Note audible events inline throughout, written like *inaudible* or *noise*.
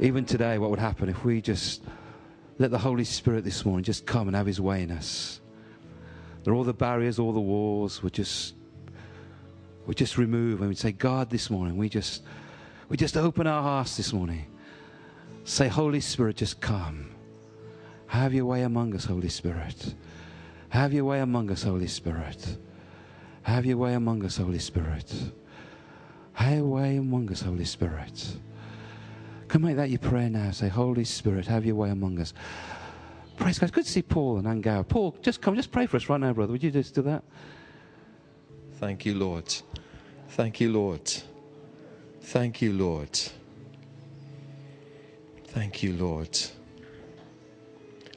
even today, what would happen if we just let the Holy Spirit this morning just come and have his way in us. There are all the barriers, all the walls, we just we just remove and we say, God, this morning, we just we just open our hearts this morning. Say, Holy Spirit, just come. Have your way among us, Holy Spirit. Have your way among us, Holy Spirit. Have your way among us, Holy Spirit. Have your way among us, Holy Spirit. Come make that your prayer now. Say, Holy Spirit, have your way among us. Praise God. Good to see Paul and Angara. Paul, just come, just pray for us right now, brother. Would you just do that? Thank you, Lord. Thank you, Lord. Thank you, Lord. Thank you, Lord.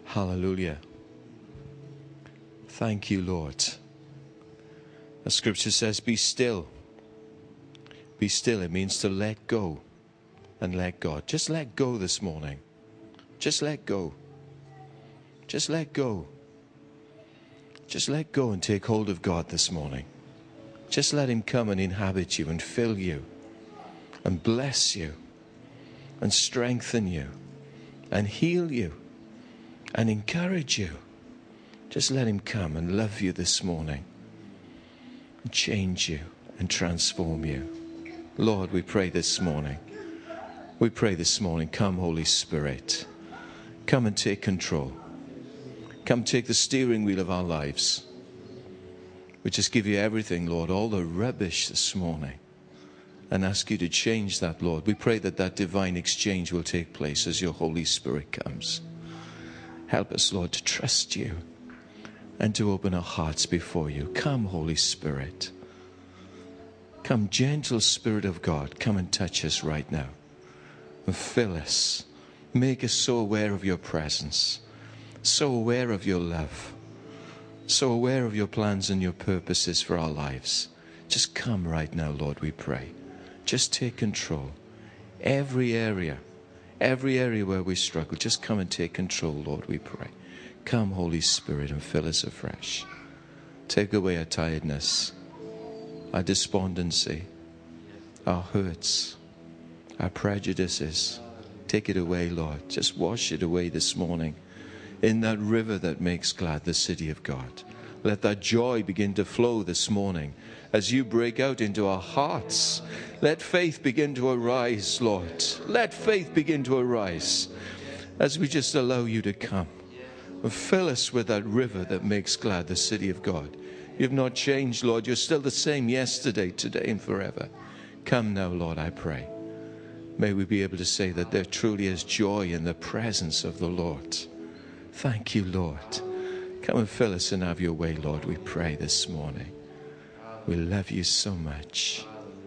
Hallelujah. Thank you, Lord. The scripture says, Be still. Be still. It means to let go and let God. Just let go this morning. Just let go. Just let go. Just let go and take hold of God this morning. Just let Him come and inhabit you and fill you and bless you and strengthen you and heal you and encourage you. Just let Him come and love you this morning and change you and transform you. Lord, we pray this morning. We pray this morning, come, Holy Spirit. Come and take control. Come take the steering wheel of our lives. We just give you everything, Lord, all the rubbish this morning, and ask you to change that, Lord. We pray that that divine exchange will take place as your Holy Spirit comes. Help us, Lord, to trust you and to open our hearts before you. Come, Holy Spirit. Come, gentle Spirit of God, come and touch us right now fill us. Make us so aware of your presence, so aware of your love, so aware of your plans and your purposes for our lives. Just come right now, Lord, we pray. Just take control. Every area, every area where we struggle, just come and take control, Lord, we pray. Come, Holy Spirit, and fill us afresh. Take away our tiredness, our despondency, our hurts our prejudices. Take it away, Lord. Just wash it away this morning in that river that makes glad the city of God. Let that joy begin to flow this morning as you break out into our hearts. Let faith begin to arise, Lord. Let faith begin to arise as we just allow you to come. And fill us with that river that makes glad the city of God. You've not changed, Lord. You're still the same yesterday, today, and forever. Come now, Lord, I pray. May we be able to say that there truly is joy in the presence of the Lord. Thank you, Lord. Come and fill us and have your way, Lord, we pray this morning. We love you so much.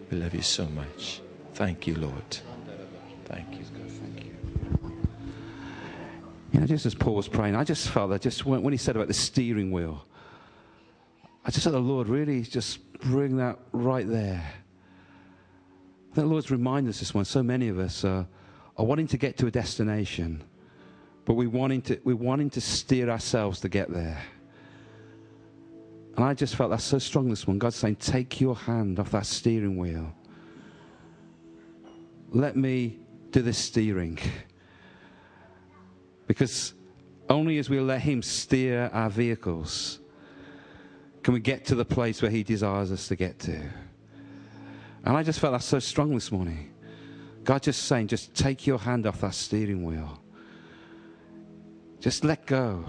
We love you so much. Thank you, Lord. Thank you. Thank you. You know, just as Paul was praying, I just felt that just when, when he said about the steering wheel, I just felt the Lord really just bring that right there. The Lord's reminded us this one. So many of us uh, are wanting to get to a destination, but we're wanting to, we're wanting to steer ourselves to get there. And I just felt that so strong this one. God's saying, Take your hand off that steering wheel. Let me do the steering. Because only as we let Him steer our vehicles can we get to the place where He desires us to get to. And I just felt that so strong this morning. God just saying, just take your hand off that steering wheel. Just let go.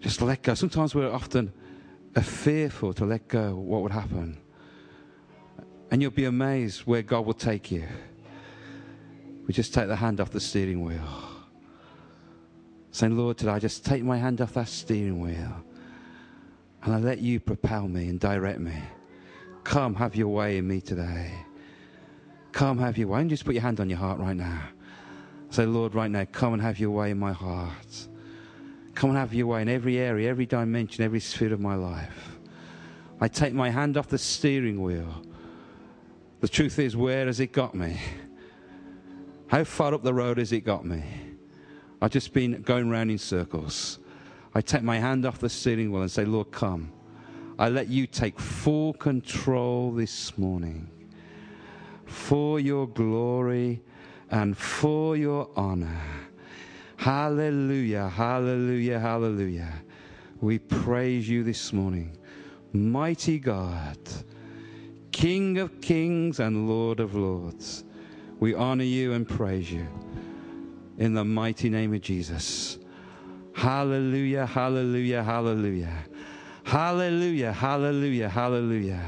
Just let go. Sometimes we're often fearful to let go what would happen. And you'll be amazed where God will take you. We just take the hand off the steering wheel. Saying, Lord, today I just take my hand off that steering wheel and I let you propel me and direct me. Come, have your way in me today. Come, have your way. And just put your hand on your heart right now. Say, Lord, right now, come and have your way in my heart. Come and have your way in every area, every dimension, every sphere of my life. I take my hand off the steering wheel. The truth is, where has it got me? How far up the road has it got me? I've just been going round in circles. I take my hand off the steering wheel and say, Lord, come. I let you take full control this morning for your glory and for your honor. Hallelujah, hallelujah, hallelujah. We praise you this morning. Mighty God, King of kings and Lord of lords, we honor you and praise you in the mighty name of Jesus. Hallelujah, hallelujah, hallelujah. Hallelujah, hallelujah, hallelujah.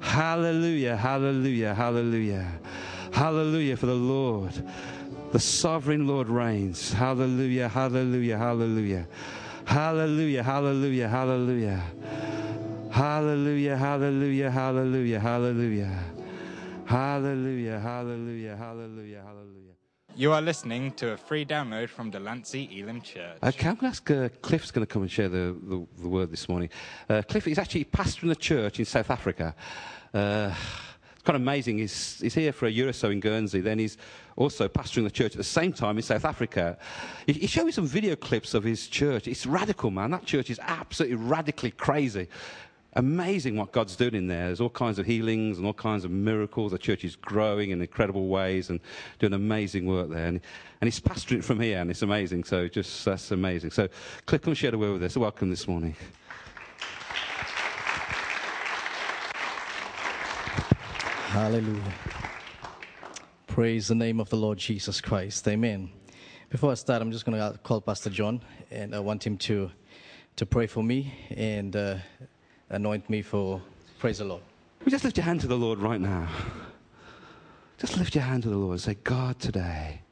Hallelujah, hallelujah, hallelujah. Hallelujah for the Lord. The sovereign Lord reigns. Hallelujah, hallelujah, hallelujah. Hallelujah, hallelujah, hallelujah. Hallelujah, hallelujah, hallelujah, hallelujah. Hallelujah, hallelujah, hallelujah, hallelujah. You are listening to a free download from Delancey Elim Church. Okay, I'm going to ask uh, Cliff's going to come and share the, the, the word this morning. Uh, Cliff is actually pastoring a church in South Africa. Uh, it's kind of amazing. He's, he's here for a year or so in Guernsey. Then he's also pastoring the church at the same time in South Africa. He, he showed me some video clips of his church. It's radical, man. That church is absolutely radically crazy. Amazing what God's doing in there. There's all kinds of healings and all kinds of miracles. The church is growing in incredible ways and doing amazing work there. And, and he's pastoring from here, and it's amazing. So just that's amazing. So click and share the word with us. Welcome this morning. Hallelujah. Praise the name of the Lord Jesus Christ. Amen. Before I start, I'm just going to call Pastor John, and I want him to, to pray for me and uh, anoint me for praise the Lord. We just lift your hand to the Lord right now. Just lift your hand to the Lord and say, God, today,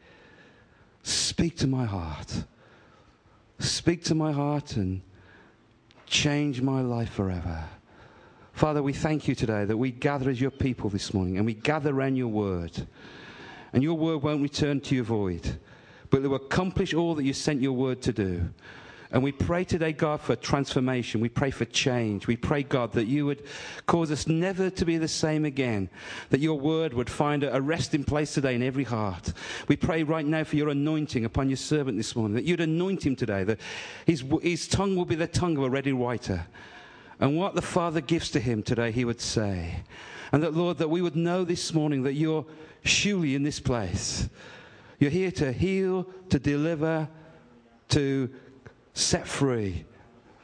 speak to my heart. Speak to my heart and change my life forever. Father, we thank you today that we gather as your people this morning and we gather around your word. And your word won't return to you void, but it will accomplish all that you sent your word to do. And we pray today, God, for transformation. We pray for change. We pray, God, that you would cause us never to be the same again. That your word would find a resting place today in every heart. We pray right now for your anointing upon your servant this morning. That you'd anoint him today. That his, his tongue will be the tongue of a ready writer. And what the Father gives to him today, he would say. And that, Lord, that we would know this morning that you're surely in this place. You're here to heal, to deliver, to set free.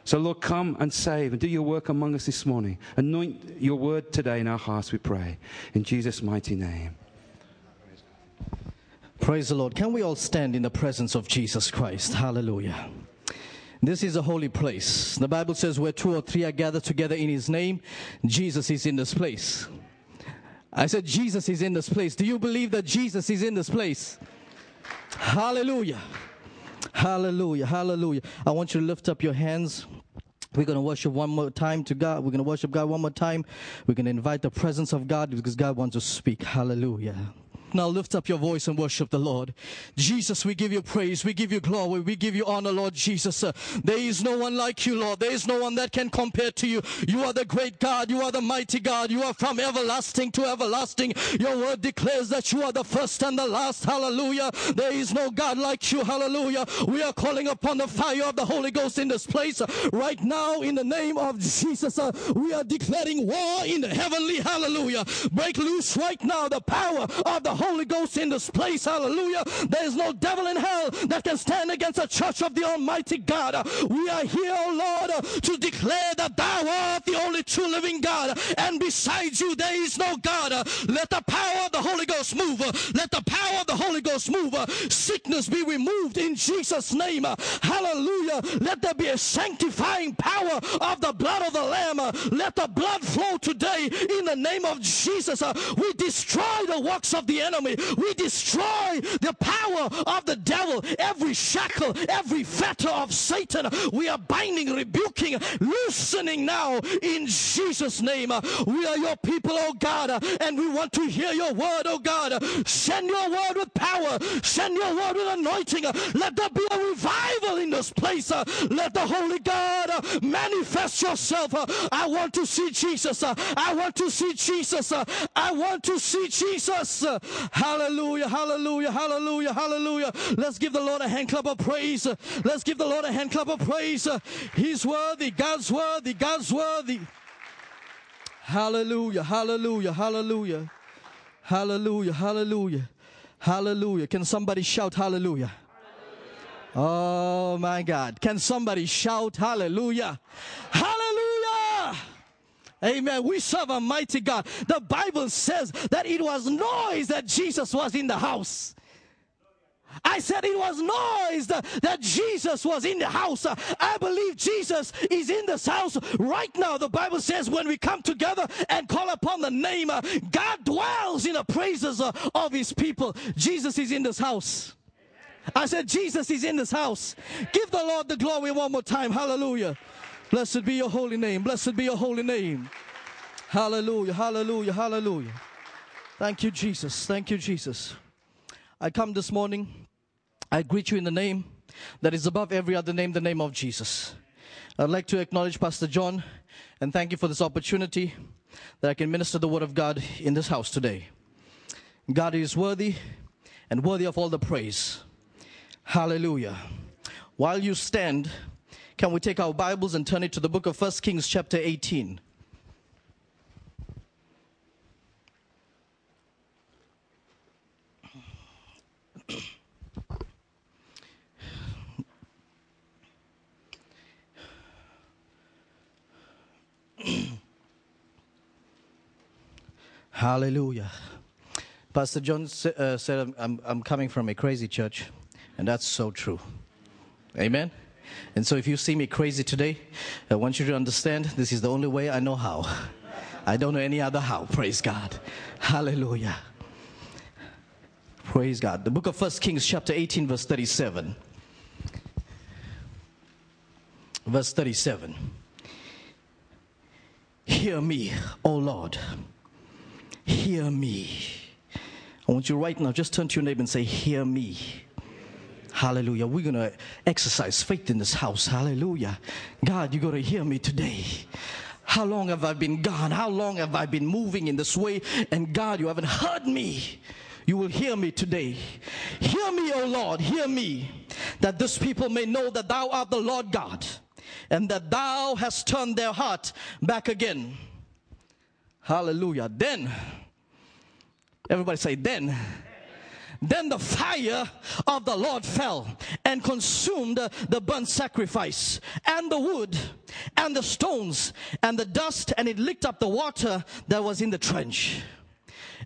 So, Lord, come and save and do your work among us this morning. Anoint your word today in our hearts, we pray. In Jesus' mighty name. Praise the Lord. Can we all stand in the presence of Jesus Christ? Hallelujah. This is a holy place. The Bible says where two or three are gathered together in his name, Jesus is in this place. I said, Jesus is in this place. Do you believe that Jesus is in this place? Hallelujah. Hallelujah. Hallelujah. I want you to lift up your hands. We're going to worship one more time to God. We're going to worship God one more time. We're going to invite the presence of God because God wants to speak. Hallelujah. Now lift up your voice and worship the Lord. Jesus, we give you praise. We give you glory. We give you honor, Lord Jesus. There is no one like you, Lord. There is no one that can compare to you. You are the great God. You are the mighty God. You are from everlasting to everlasting. Your word declares that you are the first and the last. Hallelujah. There is no God like you. Hallelujah. We are calling upon the fire of the Holy Ghost in this place right now in the name of Jesus. We are declaring war in the heavenly. Hallelujah. Break loose right now the power of the Holy Ghost in this place. Hallelujah. There is no devil in hell that can stand against the church of the Almighty God. We are here, oh Lord, to declare that thou art the only true living God. And besides you, there is no God. Let the power of the Holy Ghost move. Let the power of the Holy Ghost move. Sickness be removed in Jesus' name. Hallelujah. Let there be a sanctifying power of the blood of the Lamb. Let the blood flow today in the name of Jesus. We destroy the works of the enemy enemy. We destroy the power of the devil, every shackle, every fetter of Satan. We are binding, rebuking, loosening now in Jesus' name. We are your people, oh God, and we want to hear your word, oh God. Send your word with power, send your word with anointing. Let there be a revival in this place. Let the Holy God manifest yourself. I want to see Jesus. I want to see Jesus. I want to see Jesus. Hallelujah, hallelujah, hallelujah, hallelujah. Let's give the Lord a hand clap of praise. Let's give the Lord a hand clap of praise. He's worthy. God's worthy. God's worthy. Hallelujah, hallelujah, hallelujah. Hallelujah, hallelujah. Hallelujah. Can somebody shout hallelujah? Oh my God. Can somebody shout hallelujah? Hallelujah! Amen. We serve a mighty God. The Bible says that it was noise that Jesus was in the house. I said it was noise that, that, Jesus was in the house. I believe Jesus is in this house right now. The Bible says when we come together and call upon the name, uh, God dwells in the praises uh, of his people. Jesus is in this house. I said, Jesus is in this house. Give the Lord the glory one more time. Hallelujah. Blessed be your holy name. Blessed be your holy name. Hallelujah. Hallelujah. Hallelujah. Thank you, Jesus. Thank you, Jesus. I come this morning. I greet you in the name that is above every other name, the name of Jesus. I'd like to acknowledge Pastor John and thank you for this opportunity that I can minister the word of God in this house today. God is worthy and worthy of all the praise. Hallelujah. While you stand, can we take our Bibles and turn it to the book of First Kings, chapter 18? *clears throat* Hallelujah. Pastor John uh, said, I'm, I'm coming from a crazy church. And that's so true. Amen. And so if you see me crazy today, I want you to understand this is the only way I know how. I don't know any other how. Praise God. Hallelujah. Praise God. The book of First Kings, chapter 18, verse 37. Verse 37. Hear me, O Lord. Hear me. I want you right now, just turn to your neighbor and say, Hear me. Hallelujah. We're going to exercise faith in this house. Hallelujah. God, you got to hear me today. How long have I been gone? How long have I been moving in this way? And God, you haven't heard me. You will hear me today. Hear me, O Lord, hear me, that this people may know that thou art the Lord God, and that thou hast turned their heart back again. Hallelujah. Then, everybody say, then then the fire of the Lord fell and consumed the burnt sacrifice and the wood and the stones and the dust and it licked up the water that was in the trench.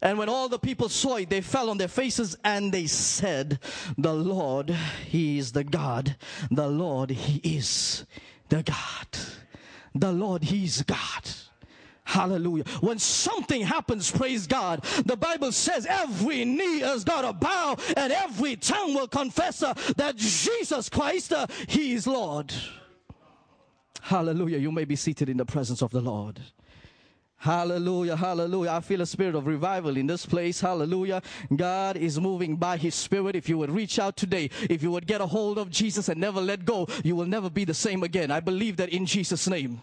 And when all the people saw it, they fell on their faces and they said, The Lord, He is the God. The Lord, He is the God. The Lord, He is God. Hallelujah. When something happens, praise God, the Bible says every knee has got to bow and every tongue will confess uh, that Jesus Christ, uh, He is Lord. Hallelujah. You may be seated in the presence of the Lord. Hallelujah, hallelujah. I feel a spirit of revival in this place. Hallelujah. God is moving by His Spirit. If you would reach out today, if you would get a hold of Jesus and never let go, you will never be the same again. I believe that in Jesus' name.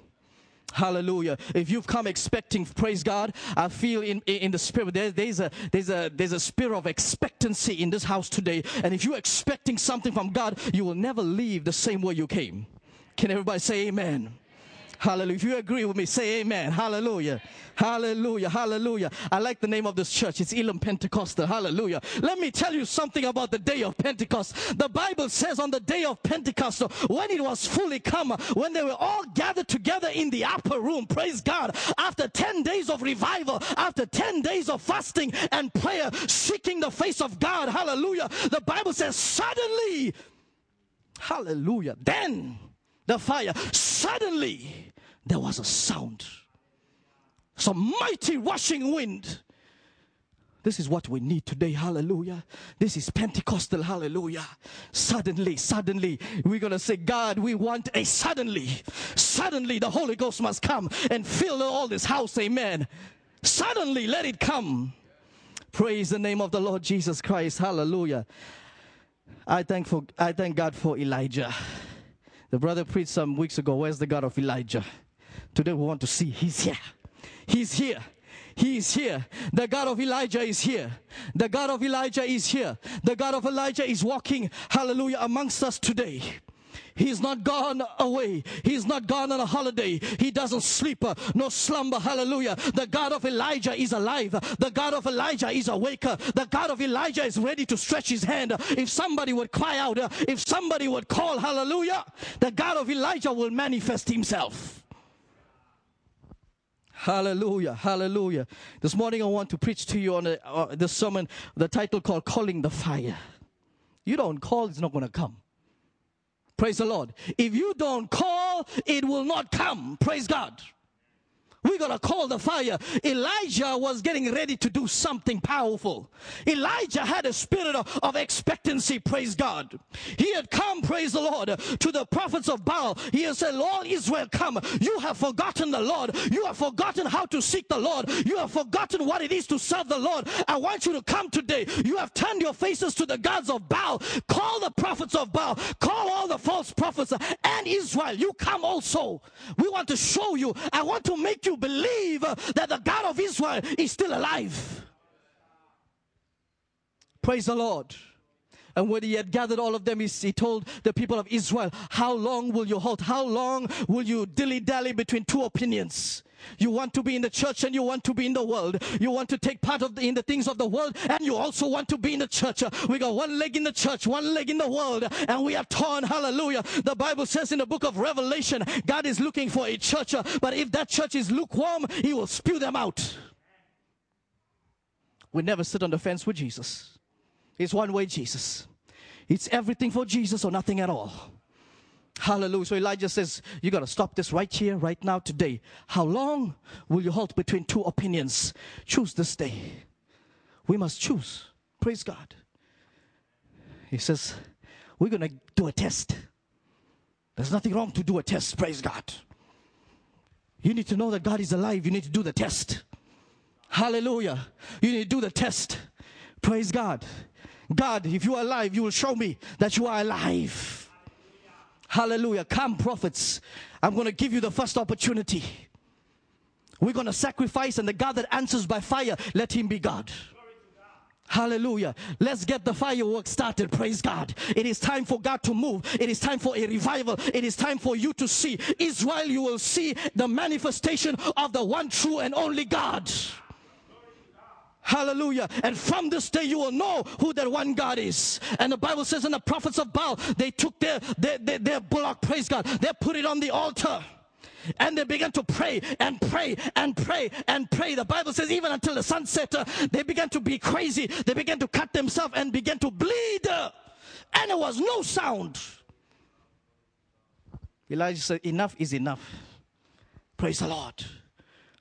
Hallelujah. If you've come expecting, praise God, I feel in, in the spirit, there, there's, a, there's, a, there's a spirit of expectancy in this house today. And if you're expecting something from God, you will never leave the same way you came. Can everybody say amen? Hallelujah. If you agree with me, say amen. Hallelujah. Hallelujah. Hallelujah. I like the name of this church. It's Elim Pentecostal. Hallelujah. Let me tell you something about the day of Pentecost. The Bible says on the day of Pentecost, when it was fully come, when they were all gathered together in the upper room, praise God, after 10 days of revival, after 10 days of fasting and prayer, seeking the face of God. Hallelujah. The Bible says, suddenly, hallelujah, then the fire, suddenly there was a sound. Some mighty rushing wind. This is what we need today. Hallelujah. This is Pentecostal. Hallelujah. Suddenly, suddenly, we're going to say, God, we want a suddenly. Suddenly, the Holy Ghost must come and fill all this house. Amen. Suddenly, let it come. Praise the name of the Lord Jesus Christ. Hallelujah. I thank for I thank God for Elijah. The brother preached some weeks ago, Where's the God of Elijah? Today we want to see He's here. He's here. He is here. The God of Elijah is here. The God of Elijah is here. The God of Elijah is walking, hallelujah, amongst us today. He's not gone away. He's not gone on a holiday. He doesn't sleep uh, no slumber. Hallelujah. The God of Elijah is alive. The God of Elijah is awake. The God of Elijah is ready to stretch his hand. If somebody would cry out, uh, if somebody would call, hallelujah, the God of Elijah will manifest himself. Hallelujah, hallelujah. This morning I want to preach to you on a, uh, the sermon, the title called Calling the Fire. You don't call, it's not going to come. Praise the Lord. If you don't call, it will not come. Praise God. We're going to call the fire. Elijah was getting ready to do something powerful. Elijah had a spirit of, expectancy, praise God. He had come, praise the Lord, to the prophets of Baal. He had said, Lord Israel, come. You have forgotten the Lord. You have forgotten how to seek the Lord. You have forgotten what it is to serve the Lord. I want you to come today. You have turned your faces to the gods of Baal. Call the prophets of Baal. Call all the false prophets and Israel. You come also. We want to show you. I want to make you believe that the God of Israel is still alive. Praise the Lord. And when he had gathered all of them, he, he, told the people of Israel, How long will you halt? How long will you dilly dally between two opinions? You want to be in the church and you want to be in the world. You want to take part of the, in the things of the world and you also want to be in the church. We got one leg in the church, one leg in the world, and we are torn. Hallelujah. The Bible says in the book of Revelation, God is looking for a church, but if that church is lukewarm, He will spew them out. We never sit on the fence with Jesus. It's one way Jesus. It's everything for Jesus or nothing at all. Hallelujah. So Elijah says, You got to stop this right here, right now, today. How long will you halt between two opinions? Choose this day. We must choose. Praise God. He says, We're going to do a test. There's nothing wrong to do a test. Praise God. You need to know that God is alive. You need to do the test. Hallelujah. You need to do the test. Praise God. God, if you are alive, you will show me that you are alive. Hallelujah. Come, prophets. I'm going to give you the first opportunity. We're going to sacrifice, and the God that answers by fire, let him be God. Hallelujah. Let's get the fireworks started. Praise God. It is time for God to move. It is time for a revival. It is time for you to see. Israel, you will see the manifestation of the one true and only God. Hallelujah. And from this day you will know who that one God is. And the Bible says in the prophets of Baal, they took their, their, their, their bullock, praise God, they put it on the altar. And they began to pray and pray and pray and pray. The Bible says even until the sunset, uh, they began to be crazy. They began to cut themselves and began to bleed. And there was no sound. Elijah said, enough is enough. Praise the Lord.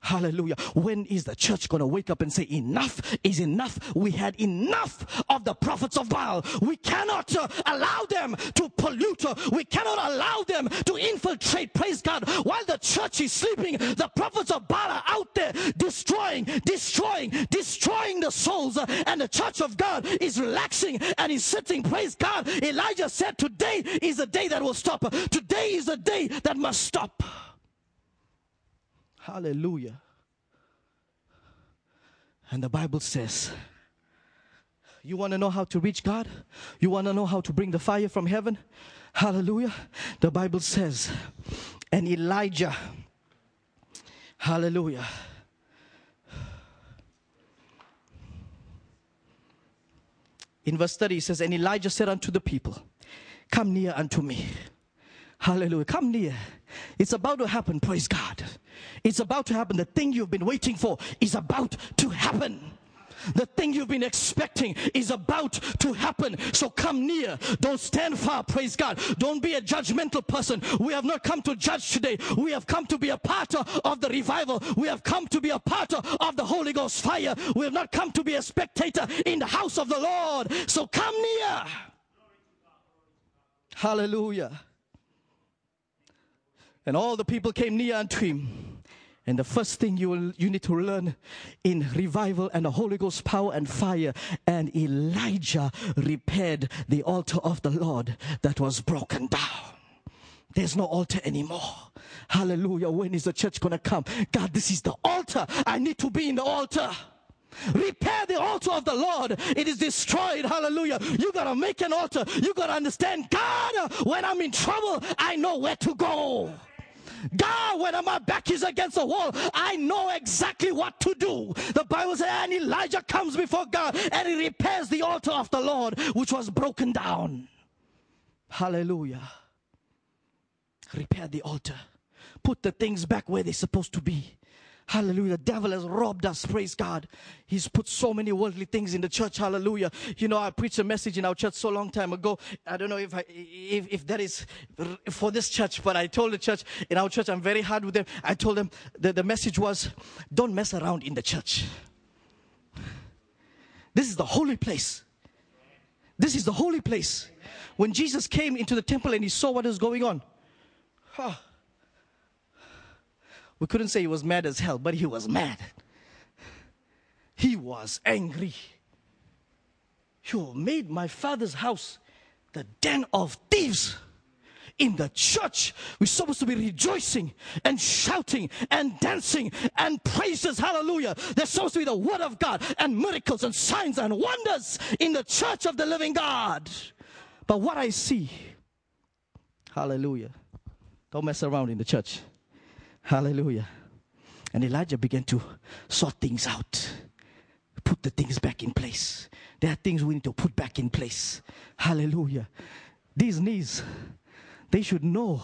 Hallelujah. When is the church going to wake up and say, enough is enough? We had enough of the prophets of Baal. We cannot uh, allow them to pollute. Uh, we cannot allow them to infiltrate. Praise God. While the church is sleeping, the prophets of Baal are out there destroying, destroying, destroying the souls. Uh, and the church of God is relaxing and is sitting. Praise God. Elijah said, today is the day that will stop. Today is the day that must stop. Hallelujah. And the Bible says, you want to know how to reach God? You want to know how to bring the fire from heaven? Hallelujah. The Bible says, and Elijah, hallelujah. In verse 30, it says, And Elijah said unto the people, Come near unto me. Hallelujah. Come near. It's about to happen. Praise God. It's about to happen. The thing you've been waiting for is about to happen. The thing you've been expecting is about to happen. So come near. Don't stand far. Praise God. Don't be a judgmental person. We have not come to judge today. We have come to be a part of the revival. We have come to be a part of the Holy Ghost fire. We have not come to be a spectator in the house of the Lord. So come near. Hallelujah. And all the people came near unto him. And the first thing you will, you need to learn in revival and the Holy Ghost power and fire. And Elijah repaired the altar of the Lord that was broken down. There's no altar anymore. Hallelujah. When is the church going to come? God, this is the altar. I need to be in the altar. Repair the altar of the Lord. It is destroyed. Hallelujah. You got to make an altar. You got to understand God, when I'm in trouble, I know where to go. God, when my back is against the wall, I know exactly what to do. The Bible says, and Elijah comes before God and he repairs the altar of the Lord, which was broken down. Hallelujah. Repair the altar. Put the things back where they're supposed to be. Hallelujah. The devil has robbed us. Praise God. He's put so many worldly things in the church. Hallelujah. You know, I preached a message in our church so long time ago. I don't know if I, if, if that is for this church, but I told the church in our church, I'm very hard with them. I told them that the message was, don't mess around in the church. This is the holy place. This is the holy place. When Jesus came into the temple and he saw what was going on, huh, we couldn't say he was mad as hell, but he was mad. He was angry. You made my father's house the den of thieves. In the church, we're supposed to be rejoicing and shouting and dancing and praises. Hallelujah. There's supposed to be the word of God and miracles and signs and wonders in the church of the living God. But what I see, hallelujah, don't mess around in the church. Hallelujah. And Elijah began to sort things out, put the things back in place. There are things we need to put back in place. Hallelujah. These knees, they should know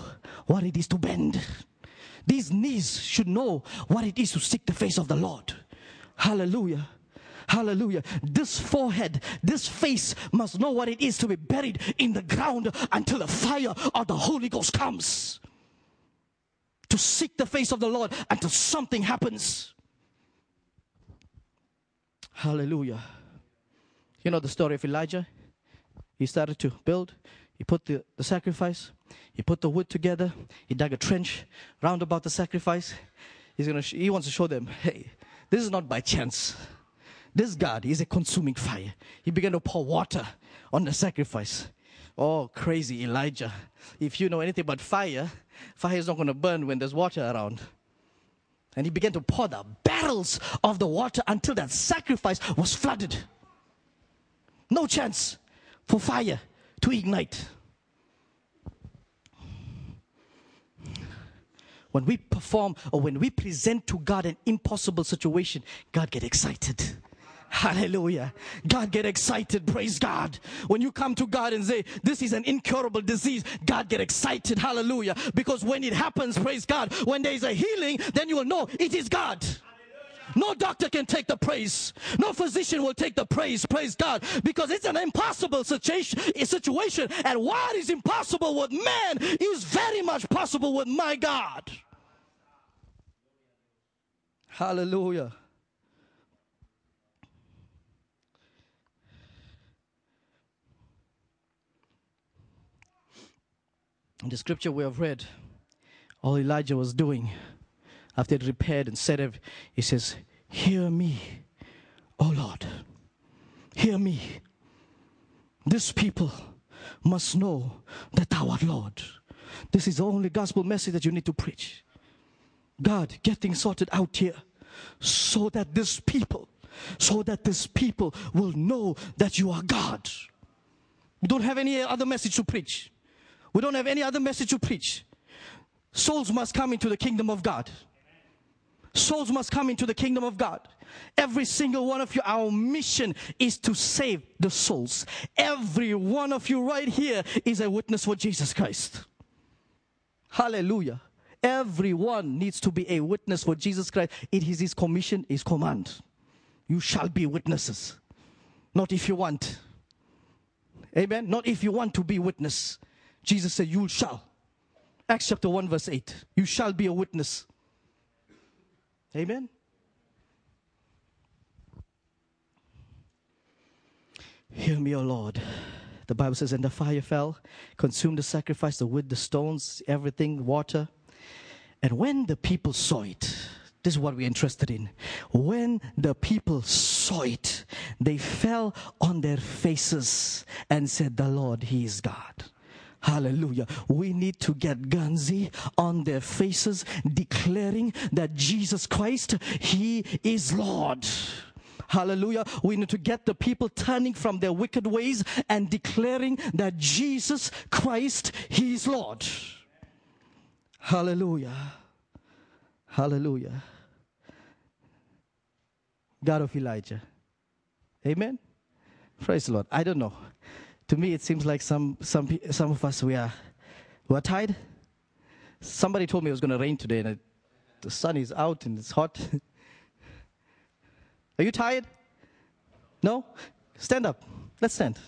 what it is to bend. These knees should know what it is to seek the face of the Lord. Hallelujah. Hallelujah. This forehead, this face must know what it is to be buried in the ground until the fire of the Holy Ghost comes to seek the face of the Lord until something happens. Hallelujah. You know the story of Elijah? He started to build, he put the, the sacrifice, he put the wood together, he dug a trench round about the sacrifice. He's gonna sh- he wants to show them, hey, this is not by chance. This God is a consuming fire. He began to pour water on the sacrifice. Oh, crazy Elijah. If you know anything about fire, fire is not going to burn when there's water around. And he began to pour the barrels of the water until that sacrifice was flooded. No chance for fire to ignite. When we perform or when we present to God an impossible situation, God get excited. Hallelujah. God get excited. Praise God. When you come to God and say, this is an incurable disease, God get excited. Hallelujah. Because when it happens, praise God, when there is a healing, then you will know it is God. No doctor can take the praise. No physician will take the praise. Praise God. Because it's an impossible situation, eh, situation. And what is impossible with man is very much possible with my God. Hallelujah. In the scripture we have read, all Elijah was doing after he repaired and said he says, Hear me, O Lord, hear me. This people must know that thou art Lord. This is the only gospel message that you need to preach. God, get things sorted out here so that this people, so that this people will know that you are God. We don't have any other message to preach. We don't have any other message to preach. Souls must come into the kingdom of God. Souls must come into the kingdom of God. Every single one of you, our mission is to save the souls. Every one of you right here is a witness for Jesus Christ. Hallelujah. Everyone needs to be a witness for Jesus Christ. It is his commission, his command. You shall be witnesses. Not if you want. Amen. Not if you want to be witness. Jesus said, You shall. Acts chapter 1, verse 8. You shall be a witness. Amen. Hear me, O Lord. The Bible says, And the fire fell, consumed the sacrifice, the wood, the stones, everything, water. And when the people saw it, this is what we're interested in. When the people saw it, they fell on their faces and said, The Lord, He is God. Hallelujah. We need to get Guernsey on their faces, declaring that Jesus Christ, He is Lord. Hallelujah. We need to get the people turning from their wicked ways and declaring that Jesus Christ, He is Lord. Hallelujah. Hallelujah. God of Elijah. Amen. Praise the Lord. I don't know. To me, it seems like some some some of us we are we are tired. Somebody told me it was going to rain today, and it, the sun is out and it's hot. *laughs* are you tired? No. Stand up. Let's stand.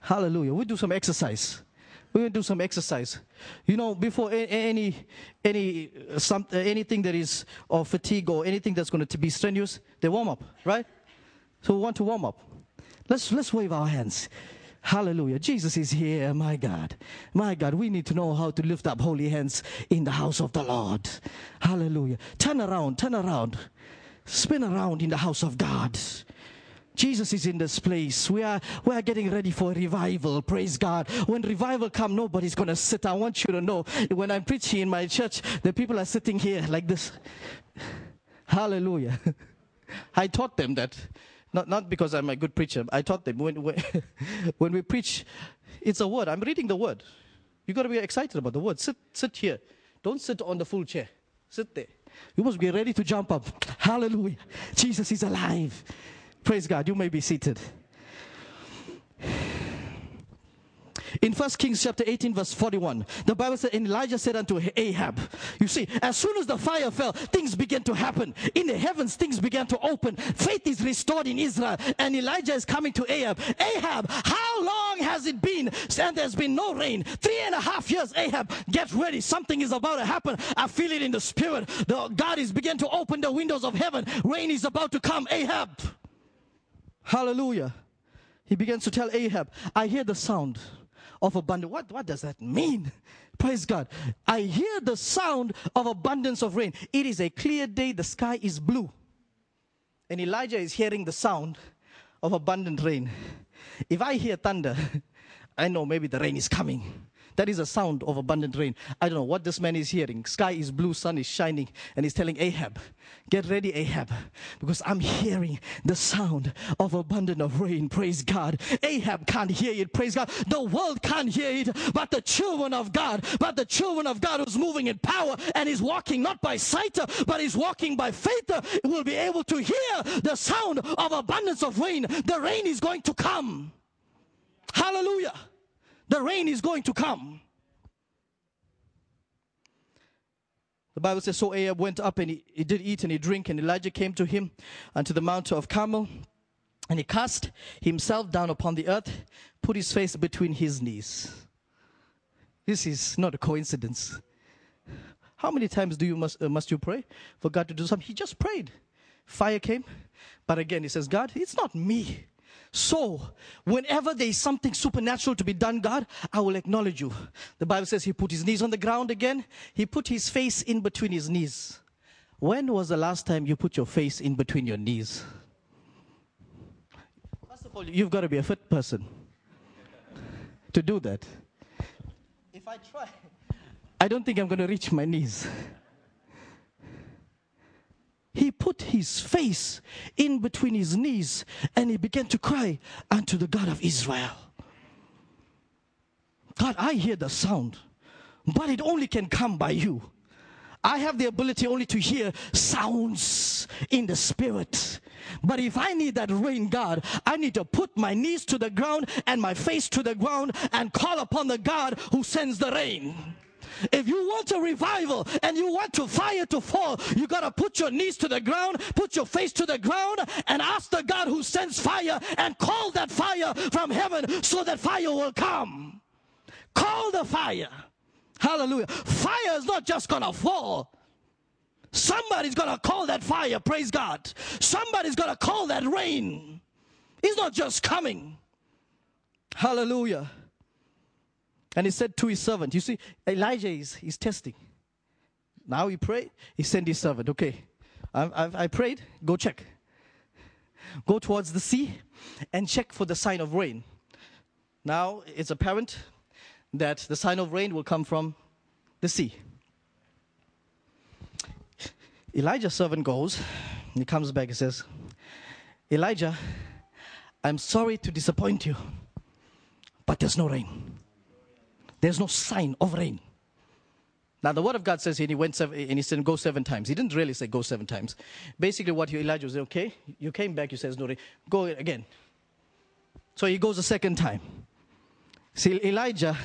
Hallelujah. We do some exercise. We're going to do some exercise. You know, before any any uh, some uh, anything that is of fatigue or anything that's going to be strenuous, they warm up, right? So we want to warm up. Let's let's wave our hands. Hallelujah. Jesus is here, my God. My God, we need to know how to lift up holy hands in the house of the Lord. Hallelujah. Turn around, turn around. Spin around in the house of God. Jesus is in this place. We are we are getting ready for revival. Praise God. When revival come, nobody's gonna sit. I want you to know when I'm preaching in my church, the people are sitting here like this. Hallelujah. *laughs* I taught them that. Not, not because I'm a good preacher. I taught them when, when, *laughs* when we preach, it's a word. I'm reading the word. You've got to be excited about the word. Sit, sit here. Don't sit on the full chair. Sit there. You must be ready to jump up. Hallelujah. Jesus is alive. Praise God. You may be seated. In 1 Kings chapter 18, verse 41, the Bible said, And Elijah said unto Ahab, You see, as soon as the fire fell, things began to happen. In the heavens, things began to open. Faith is restored in Israel. And Elijah is coming to Ahab. Ahab, how long has it been? And there's been no rain. Three and a half years, Ahab, get ready. Something is about to happen. I feel it in the spirit. The, God is beginning to open the windows of heaven. Rain is about to come. Ahab. Hallelujah. He begins to tell Ahab, I hear the sound of abundance. What, what does that mean? *laughs* Praise God. I hear the sound of abundance of rain. It is a clear day, the sky is blue. And Elijah is hearing the sound of abundant rain. If I hear thunder, *laughs* I know maybe the rain is coming. That is a sound of abundant rain. I don't know what this man is hearing. Sky is blue, sun is shining, and he's telling Ahab, Get ready, Ahab, because I'm hearing the sound of abundant of rain. Praise God. Ahab can't hear it. Praise God. The world can't hear it, but the children of God, but the children of God who's moving in power and is walking not by sight, but is walking by faith, will be able to hear the sound of abundance of rain. The rain is going to come. Hallelujah. The rain is going to come. The Bible says, So Ahab went up and he, he did eat and he drink, and Elijah came to him unto the mount of Carmel, and he cast himself down upon the earth, put his face between his knees. This is not a coincidence. How many times do you must, uh, must you pray for God to do something? He just prayed. Fire came, but again he says, God, it's not me. So, whenever there is something supernatural to be done, God, I will acknowledge you. The Bible says he put his knees on the ground again. He put his face in between his knees. When was the last time you put your face in between your knees? First of all, you've got to be a fit person to do that. If I try, I don't think I'm going to reach my knees. He put his face in between his knees and he began to cry unto the God of Israel. God, I hear the sound, but it only can come by you. I have the ability only to hear sounds in the spirit. But if I need that rain, God, I need to put my knees to the ground and my face to the ground and call upon the God who sends the rain. If you want a revival and you want to fire to fall, you got to put your knees to the ground, put your face to the ground, and ask the God who sends fire and call that fire from heaven so that fire will come. Call the fire. Hallelujah. Fire is not just going to fall. Somebody's going to call that fire, praise God. Somebody's going to call that rain. It's not just coming. Hallelujah. And he said to his servant, You see, Elijah is he's testing. Now he prayed, he sent his servant, Okay, I've, I've, I prayed, go check. Go towards the sea and check for the sign of rain. Now it's apparent that the sign of rain will come from the sea. Elijah's servant goes, he comes back and says, Elijah, I'm sorry to disappoint you, but there's no rain. There's no sign of rain. Now, the word of God says here, he went seven, and he said, go seven times. He didn't really say go seven times. Basically, what Elijah was okay, you came back, you says no rain, go again. So he goes a second time. See, Elijah,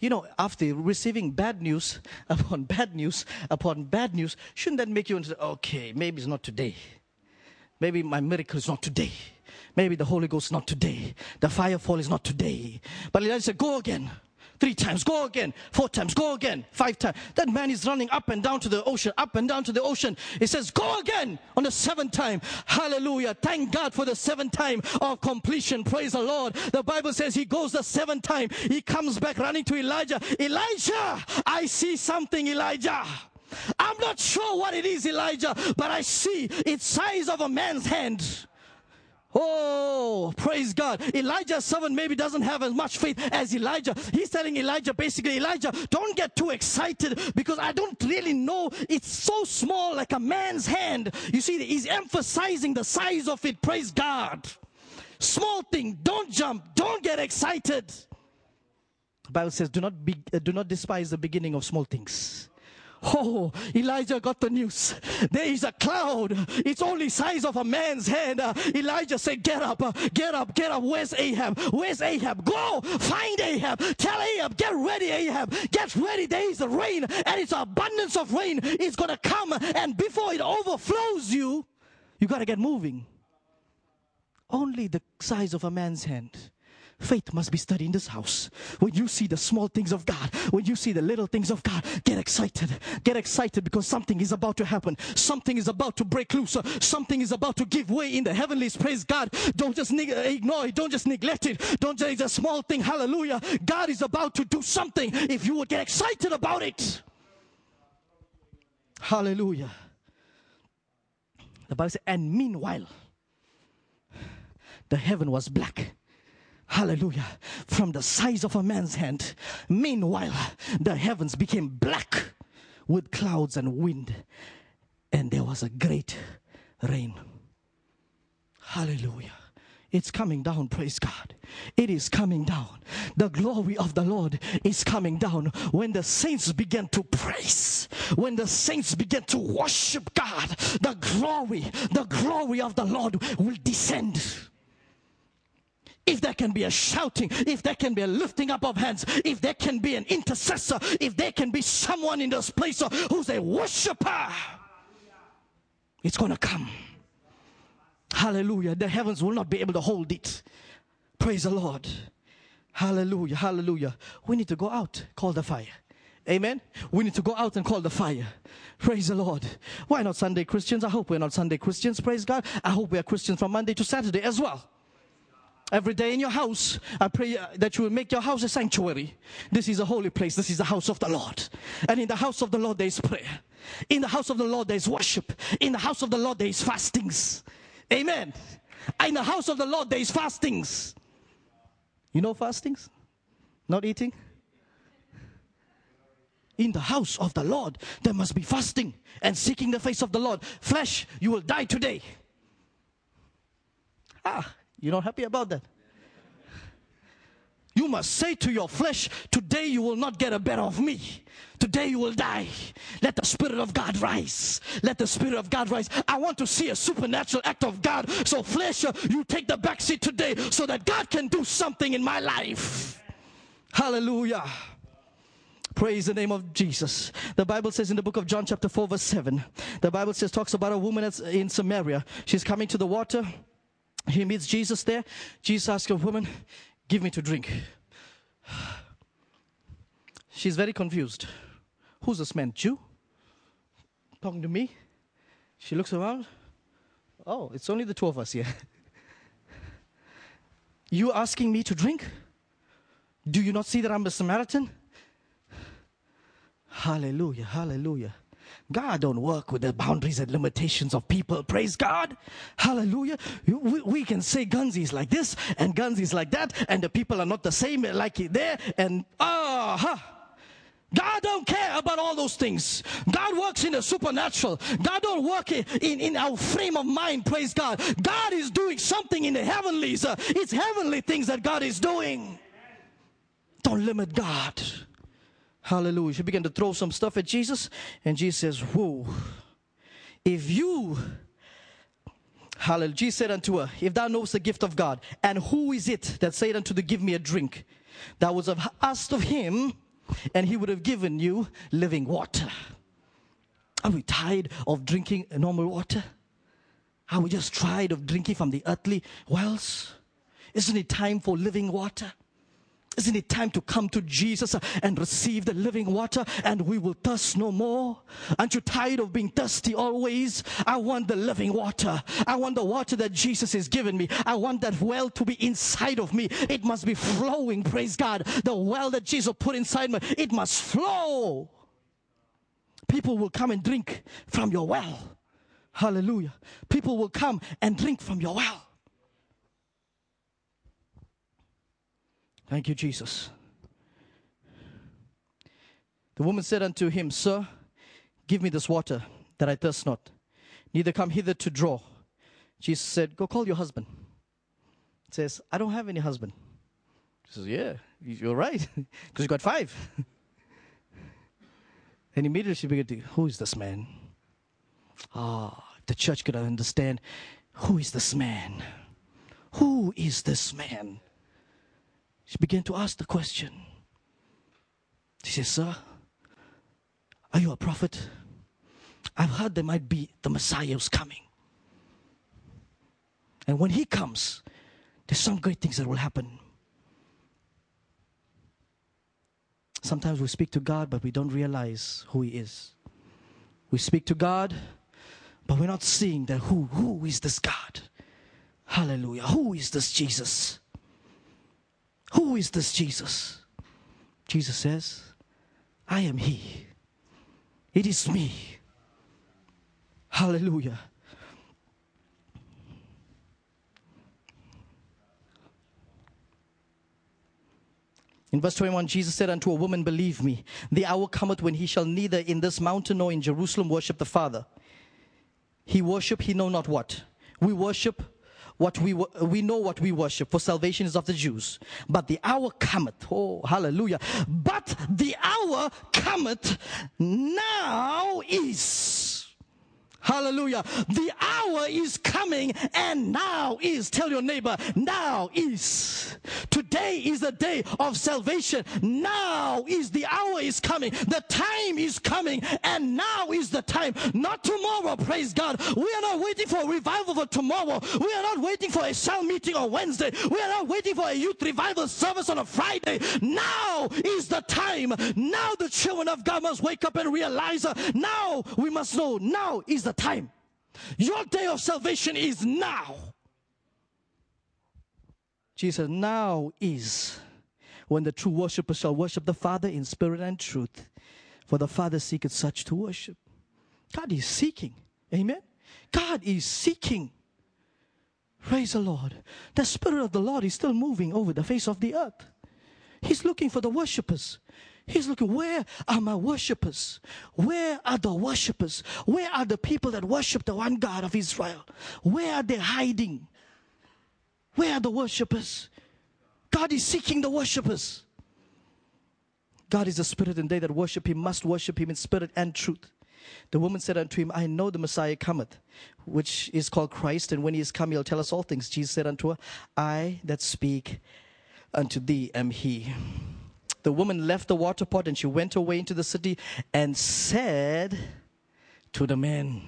you know, after receiving bad news *laughs* upon bad news upon bad news, shouldn't that make you say, okay, maybe it's not today. Maybe my miracle is not today. Maybe the Holy Ghost is not today. The fire fall is not today. But Elijah said, go again three times, go again, four times, go again, five times. That man is running up and down to the ocean, up and down to the ocean. He says, go again on the seventh time. Hallelujah. Thank God for the seventh time of completion. Praise the Lord. The Bible says he goes the seventh time. He comes back running to Elijah. Elijah, I see something, Elijah. I'm not sure what it is, Elijah, but I see it's size of a man's hand. Oh, praise God. Elijah's servant maybe doesn't have as much faith as Elijah. He's telling Elijah, basically, Elijah, don't get too excited because I don't really know. It's so small, like a man's hand. You see, he's emphasizing the size of it. Praise God. Small thing. Don't jump. Don't get excited. The Bible says, do not, be, uh, do not despise the beginning of small things. Oh, Elijah got the news. There is a cloud. It's only size of a man's hand. Uh, Elijah said, get up, uh, get up, get up. Where's Ahab? Where's Ahab? Go find Ahab. Tell Ahab, get ready, Ahab. Get ready. There is a rain and it's abundance of rain. It's going to come and before it overflows you, you got to get moving. Only the size of a man's hand Faith must be studied in this house. When you see the small things of God, when you see the little things of God, get excited. Get excited because something is about to happen. Something is about to break loose. Something is about to give way in the heavenlies. Praise God. Don't just ignore it. Don't just neglect it. Don't just, it's a small thing. Hallelujah. God is about to do something if you would get excited about it. Hallelujah. The Bible says, and meanwhile, the heaven was black Hallelujah. From the size of a man's hand. Meanwhile, the heavens became black with clouds and wind, and there was a great rain. Hallelujah. It's coming down, praise God. It is coming down. The glory of the Lord is coming down. When the saints begin to praise, when the saints begin to worship God, the glory, the glory of the Lord will descend if there can be a shouting, if there can be a lifting up of hands, if there can be an intercessor, if there can be someone in this place uh, who's a worshiper, it's going to come. Hallelujah. The heavens will not be able to hold it. Praise the Lord. Hallelujah. Hallelujah. We need to go out, call the fire. Amen. We need to go out and call the fire. Praise the Lord. Why not Sunday Christians? I hope we're not Sunday Christians. Praise God. I hope we are Christians from Monday to Saturday as well. Every day in your house, I pray uh, that you will make your house a sanctuary. This is a holy place. This is the house of the Lord. And in the house of the Lord, there is prayer. In the house of the Lord, there is worship. In the house of the Lord, there is fastings. Amen. In the house of the Lord, there is fastings. You know fastings? Not eating? In the house of the Lord, there must be fasting and seeking the face of the Lord. Flesh, you will die today. Ah, you're not happy about that? You must say to your flesh, Today you will not get a better of me. Today you will die. Let the Spirit of God rise. Let the Spirit of God rise. I want to see a supernatural act of God. So, flesh, you take the back seat today so that God can do something in my life. Hallelujah. Praise the name of Jesus. The Bible says in the book of John, chapter 4, verse 7, the Bible says, talks about a woman in Samaria. She's coming to the water. He meets Jesus there. Jesus asks a woman, Give me to drink. She's very confused. Who's this man? Jew? Talking to me? She looks around. Oh, it's only the two of us here. *laughs* You asking me to drink? Do you not see that I'm a Samaritan? Hallelujah, hallelujah. God don't work with the boundaries and limitations of people. Praise God. Hallelujah. We, can say Guernsey is like this and Guernsey is like that, and the people are not the same like there. And ah, uh-huh. God don't care about all those things. God works in the supernatural. God don't work in, in, in our frame of mind, praise God. God is doing something in the heavenlies. Uh, it's heavenly things that God is doing. Don't limit God. Hallelujah. She began to throw some stuff at Jesus, and Jesus says, Whoa, if you Hallelujah. Jesus said unto her, If thou knowest the gift of God, and who is it that said unto thee, Give me a drink? That was asked of him, and he would have given you living water. Are we tired of drinking normal water? Are we just tired of drinking from the earthly wells? Isn't it time for living water? Isn't it time to come to Jesus and receive the living water and we will thirst no more? Aren't you tired of being thirsty always? I want the living water. I want the water that Jesus has given me. I want that well to be inside of me. It must be flowing, praise God. The well that Jesus put inside me, it must flow. People will come and drink from your well. Hallelujah. People will come and drink from your well. Thank you, Jesus. The woman said unto him, Sir, give me this water that I thirst not, neither come hither to draw. Jesus said, Go call your husband. Says, I don't have any husband. She says, Yeah, you're right, *laughs* because you got five. *laughs* and immediately she began to, Who is this man? Ah, the church could understand who is this man? Who is this man? She began to ask the question. She says, Sir, are you a prophet? I've heard there might be the Messiah who's coming. And when he comes, there's some great things that will happen. Sometimes we speak to God, but we don't realize who He is. We speak to God, but we're not seeing that who, who is this God? Hallelujah. Who is this Jesus? Who is this Jesus? Jesus says, I am He. It is me. Hallelujah. In verse 21, Jesus said unto a woman, Believe me, the hour cometh when he shall neither in this mountain nor in Jerusalem worship the Father. He worship, he know not what. We worship what we, we know what we worship, for salvation is of the Jews. But the hour cometh, oh, hallelujah. But the hour cometh now is Hallelujah. The hour is coming and now is. Tell your neighbor, now is. Today is the day of salvation. Now is the hour is coming. The time is coming and now is the time. Not tomorrow, praise God. We are not waiting for a revival for tomorrow. We are not waiting for a cell meeting on Wednesday. We are not waiting for a youth revival service on a Friday. Now is the time. Now the children of God must wake up and realize. Uh, now we must know. Now is the the time. Your day of salvation is now. Jesus, now is when the true worshippers shall worship the Father in spirit and truth. For the Father seeketh such to worship. God is seeking. Amen. God is seeking. Praise the Lord. The Spirit of the Lord is still moving over the face of the earth. He's looking for the worshippers. He's looking, where are my worshippers? Where are the worshippers? Where are the people that worship the one God of Israel? Where are they hiding? Where are the worshippers? God is seeking the worshippers. God is a spirit, and they that worship him must worship him in spirit and truth. The woman said unto him, I know the Messiah cometh, which is called Christ, and when he is come, he'll tell us all things. Jesus said unto her, I that speak unto thee am he. The woman left the water pot and she went away into the city and said to the men,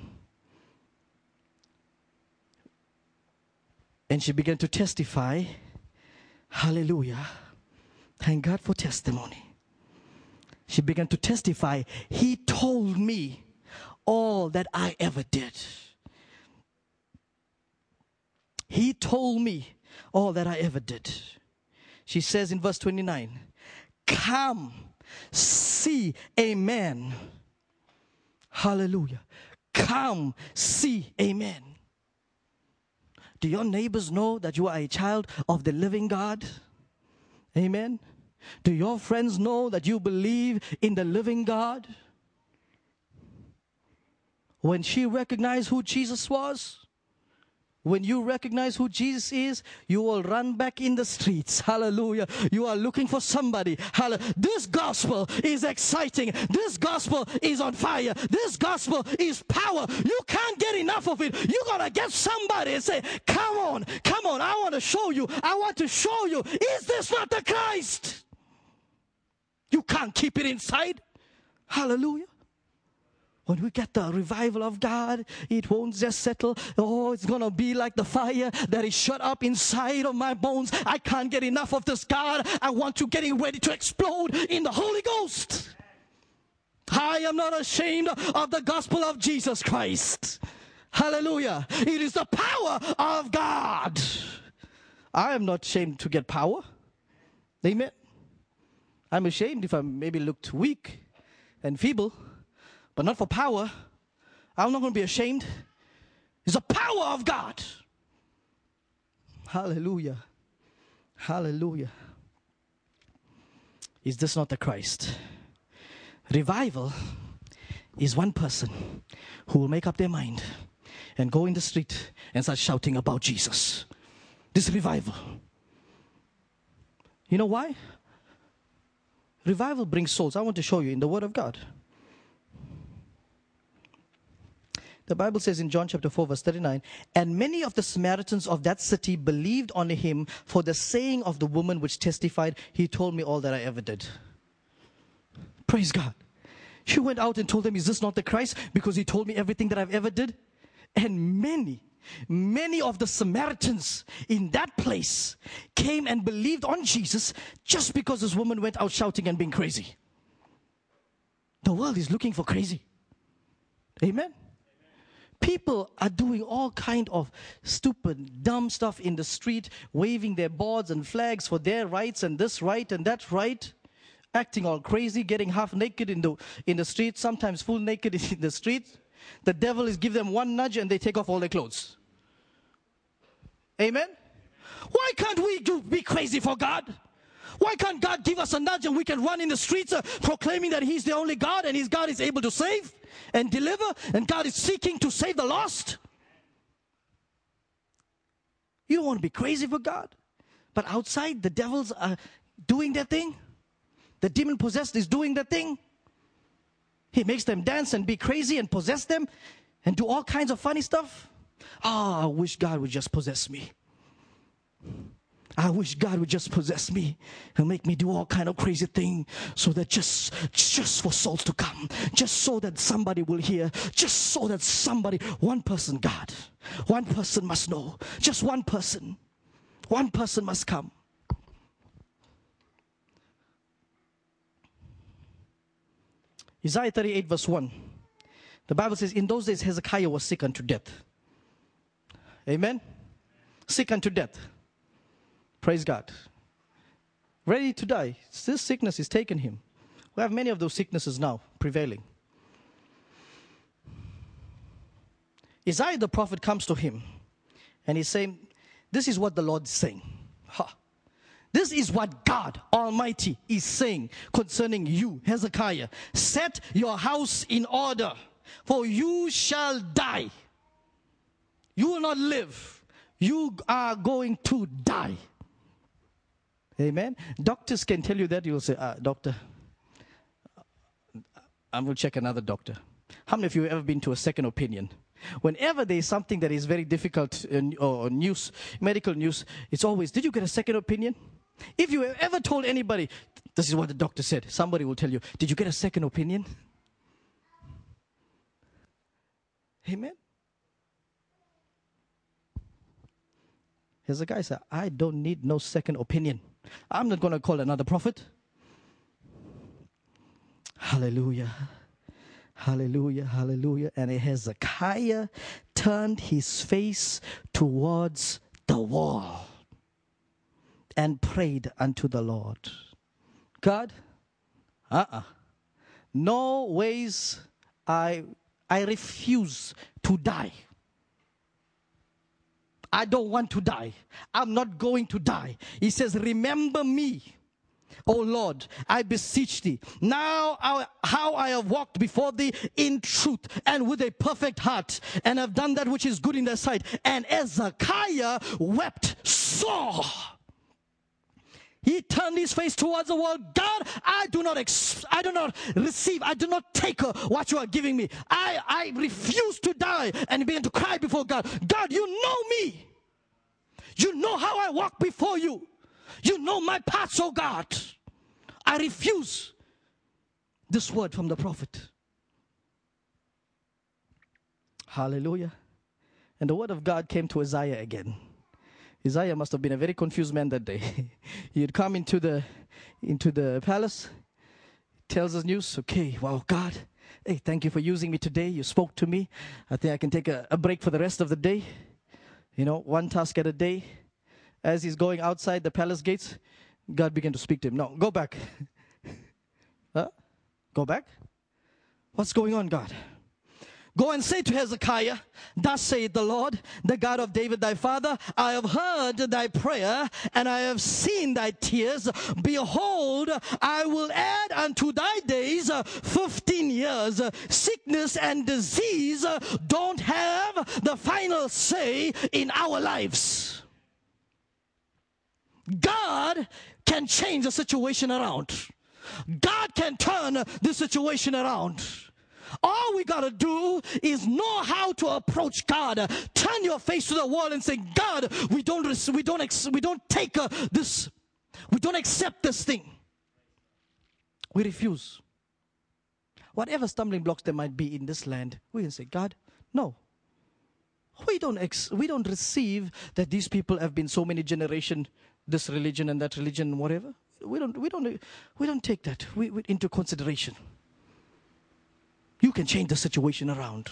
and she began to testify, Hallelujah. Thank God for testimony. She began to testify, He told me all that I ever did. He told me all that I ever did. She says in verse 29, Come, see a man. Hallelujah. Come, see a man. Do your neighbors know that you are a child of the living God? Amen. Do your friends know that you believe in the living God? When she recognized who Jesus was, when you recognize who Jesus is, you will run back in the streets. *laughs* Hallelujah. You are looking for somebody. Hallelujah. This gospel is exciting. This gospel is on fire. This gospel is power. You can't get enough of it. You gotta get somebody and say, Come on, come on. I want to show you. I want to show you. Is this not the Christ? You can't keep it inside. Hallelujah. When we get the revival of God, it won't just settle. Oh, it's to be like the fire that is shut up inside of my bones. I can't get enough of this God. I want to getting ready to explode in the Holy Ghost. I am not ashamed of the gospel of Jesus Christ. Hallelujah. It is the power of God. I am not ashamed to get power. Amen. I'm ashamed if I maybe looked weak and feeble but not for power. I'm not going to be ashamed. It's the power of God. Hallelujah. Hallelujah. Is this not the Christ? Revival is one person who will make up their mind and go in the street and start shouting about Jesus. This revival. You know why? Revival brings souls. I want to show you in the Word of God. The Bible says in John chapter 4, verse 39, and many of the Samaritans of that city believed on him for the saying of the woman which testified, He told me all that I ever did. Praise God. She went out and told them, Is this not the Christ? Because he told me everything that I've ever did. And many, many of the Samaritans in that place came and believed on Jesus just because this woman went out shouting and being crazy. The world is looking for crazy. Amen people are doing all kind of stupid dumb stuff in the street waving their boards and flags for their rights and this right and that right acting all crazy getting half naked in the in the street sometimes full naked *laughs* in the street. The devil is give them one nudge and they take off all their clothes. Amen? Why can't we do, be crazy for god why can't God give us a nudge and we can run in the streets uh, proclaiming that He's the only God and His God is able to save and deliver and God is seeking to save the lost? You don't want to be crazy for God. But outside, the devils are doing their thing. The demon possessed is doing their thing. He makes them dance and be crazy and possess them and do all kinds of funny stuff. Ah, oh, I wish God would just possess me. I wish God would just possess me and make me do all kind of crazy thing so that just just for souls to come, just so that somebody will hear, just so that somebody, one person, God, one person must know, just one person, one person must come. Isaiah 38 verse 1. The Bible says, In those days Hezekiah was sick unto death. Amen? Sick unto death. Praise God. Ready to die. This sickness is taken him. We have many of those sicknesses now prevailing. Isaiah the prophet comes to him and he's saying, This is what the Lord is saying. Ha. This is what God Almighty is saying concerning you, Hezekiah. Set your house in order, for you shall die. You will not live. You are going to die. Amen. Doctors can tell you that. You'll say, ah, Doctor, I will check another doctor. How many of you have ever been to a second opinion? Whenever there is something that is very difficult or news, medical news, it's always, did you get a second opinion? If you have ever told anybody, this is what the doctor said, somebody will tell you, Did you get a second opinion? Amen. Hezekiah said, I don't need no second opinion. I'm not going to call another prophet. Hallelujah. Hallelujah, hallelujah. And Hezekiah turned his face towards the wall and prayed unto the Lord. God, uh uh No ways I, I refuse to die. I don't want to die. I'm not going to die. He says, Remember me. O Lord, I beseech thee. Now I, how I have walked before thee in truth and with a perfect heart, and have done that which is good in thy sight. And Hezekiah wept sore. He turned his face towards the wall. God, I do not, ex- I do not receive, I do not take uh, what you are giving me. I, I refuse to die. And he began to cry before God. God, you know me. You know how I walk before you. You know my paths, oh God. I refuse this word from the prophet. Hallelujah. And the word of God came to Isaiah again. Isaiah must have been a very confused man that day. *laughs* he had come into the into the palace, tells us news. Okay, wow, God, hey, thank you for using me today. You spoke to me. I think I can take a, a break for the rest of the day. You know, one task at a day. As he's going outside the palace gates, God began to speak to him. No, go back. *laughs* huh? Go back? What's going on, God? Go and say to Hezekiah, Thus saith the Lord, the God of David thy father, I have heard thy prayer, and I have seen thy tears. Behold, I will add unto thy days uh, fifteen years. Sickness and disease don't have the final say in our lives. God can change the situation around. God can turn the situation around. All we got to do is know how to approach God. Turn your face to the wall and say, God, we don't, we don't, we don't take uh, this, we don't accept this thing. We refuse. Whatever stumbling blocks there might be in this land, we can say, God, no. We don't, ex- we don't receive that these people have been so many generations, this religion and that religion, whatever. We don't, we don't, we don't take that we, we, into consideration. You can change the situation around.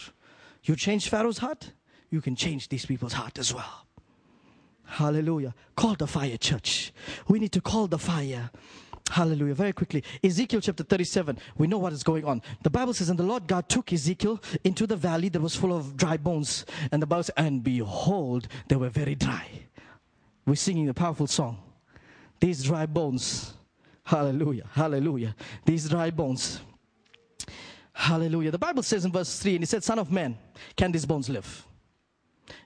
You change Pharaoh's heart, you can change these people's heart as well. Hallelujah. Call the fire, church. We need to call the fire. Hallelujah. Very quickly. Ezekiel chapter 37. We know what is going on. The Bible says, And the Lord God took Ezekiel into the valley that was full of dry bones. And the Bible says, And behold, they were very dry. We're singing a powerful song. These dry bones. Hallelujah. Hallelujah. These dry bones. Hallelujah. The Bible says in verse 3, and he said, Son of man, can these bones live?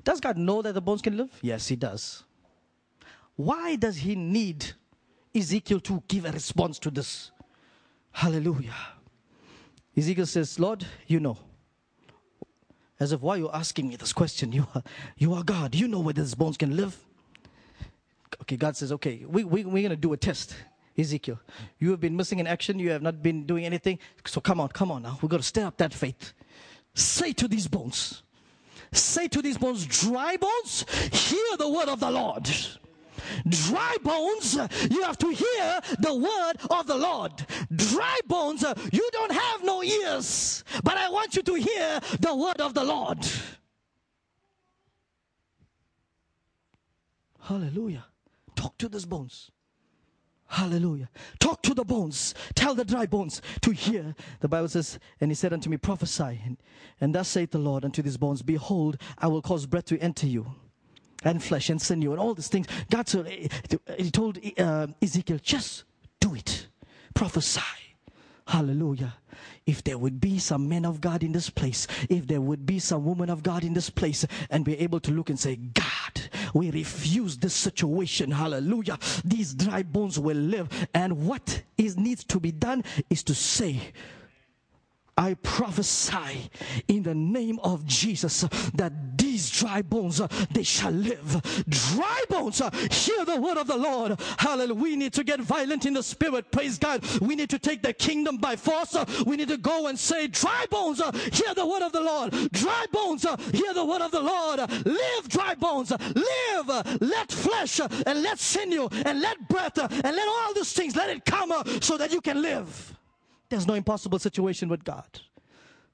Does God know that the bones can live? Yes, he does. Why does he need Ezekiel to give a response to this? Hallelujah. Ezekiel says, Lord, you know. As if, why are you asking me this question? You are, you are God. You know whether these bones can live. Okay, God says, okay, we, we, we're going to do a test. Ezekiel, you have been missing in action. You have not been doing anything. So come on, come on now. We've got to stir up that faith. Say to these bones, say to these bones, dry bones, hear the word of the Lord. Dry bones, you have to hear the word of the Lord. Dry bones, you don't have no ears, but I want you to hear the word of the Lord. Hallelujah. Talk to these bones. Hallelujah. Talk to the bones. Tell the dry bones to hear. The Bible says, And he said unto me, Prophesy. And, and thus saith the Lord unto these bones, Behold, I will cause breath to enter you, and flesh and sinew, and all these things. God said, eh, eh, He told eh, uh, Ezekiel, Just do it. Prophesy. Hallelujah. If there would be some men of God in this place, if there would be some woman of God in this place, and be able to look and say, God, we refuse this situation. Hallelujah. These dry bones will live. And what is needs to be done is to say, I prophesy in the name of Jesus that these dry bones, uh, they shall live. Dry bones, uh, hear the word of the Lord. Hallelujah. We need to get violent in the spirit. Praise God. We need to take the kingdom by force. Uh, we need to go and say, dry bones, hear the word of the Lord. Dry bones, hear the word of the Lord. Live, dry bones. Live. Let flesh and let sinew and let breath and let all these things, let it come so that you can live. There's no impossible situation with God.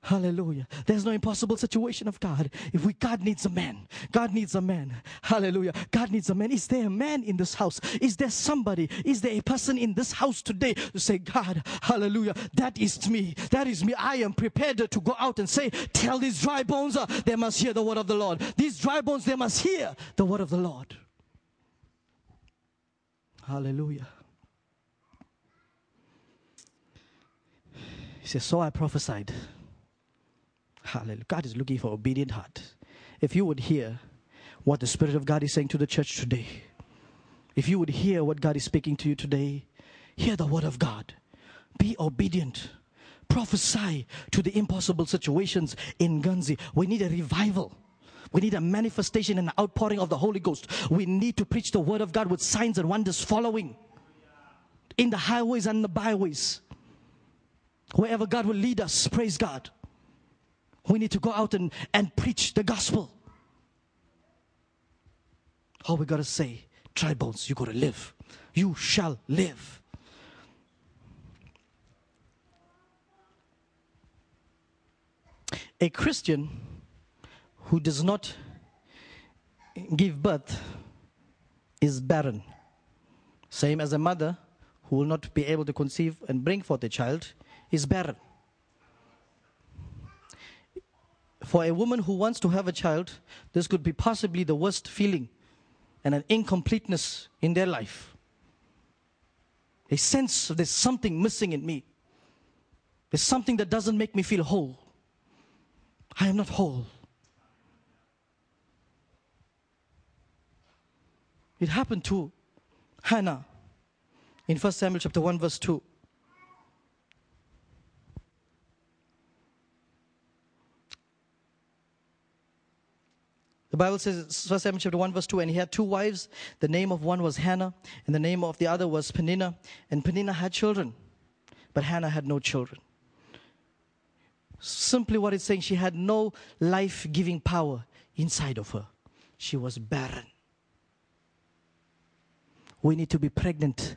Hallelujah. There's no impossible situation of God. If we God needs a man, God needs a man. Hallelujah. God needs a man. Is there a man in this house? Is there somebody? Is there a person in this house today to say, God, hallelujah, that is me. That is me. I am prepared to go out and say, tell these dry bones, uh, they must hear the word of the Lord. These dry bones, they must hear the word of the Lord. Hallelujah. He says, So I prophesied. Hallelujah. God is looking for obedient heart. If you would hear what the Spirit of God is saying to the church today, if you would hear what God is speaking to you today, hear the word of God. Be obedient. Prophesy to the impossible situations in Guernsey. We need a revival. We need a manifestation and outpouring of the Holy Ghost. We need to preach the word of God with signs and wonders following in the highways and the byways. Wherever God will lead us, praise God. We need to go out and, and preach the gospel. All we got to say, dry bones, you got to live. You shall live. A Christian who does not give birth is barren. Same as a mother who will not be able to conceive and bring forth a child is barren. For a woman who wants to have a child, this could be possibly the worst feeling and an incompleteness in their life. A sense of there's something missing in me. There's something that doesn't make me feel whole. I am not whole. It happened to Hannah in 1 Samuel chapter 1 verse 2. Bible says, 1 Samuel chapter 1, verse 2, and he had two wives. The name of one was Hannah, and the name of the other was Peninnah. And Peninnah had children, but Hannah had no children. Simply what it's saying, she had no life giving power inside of her. She was barren. We need to be pregnant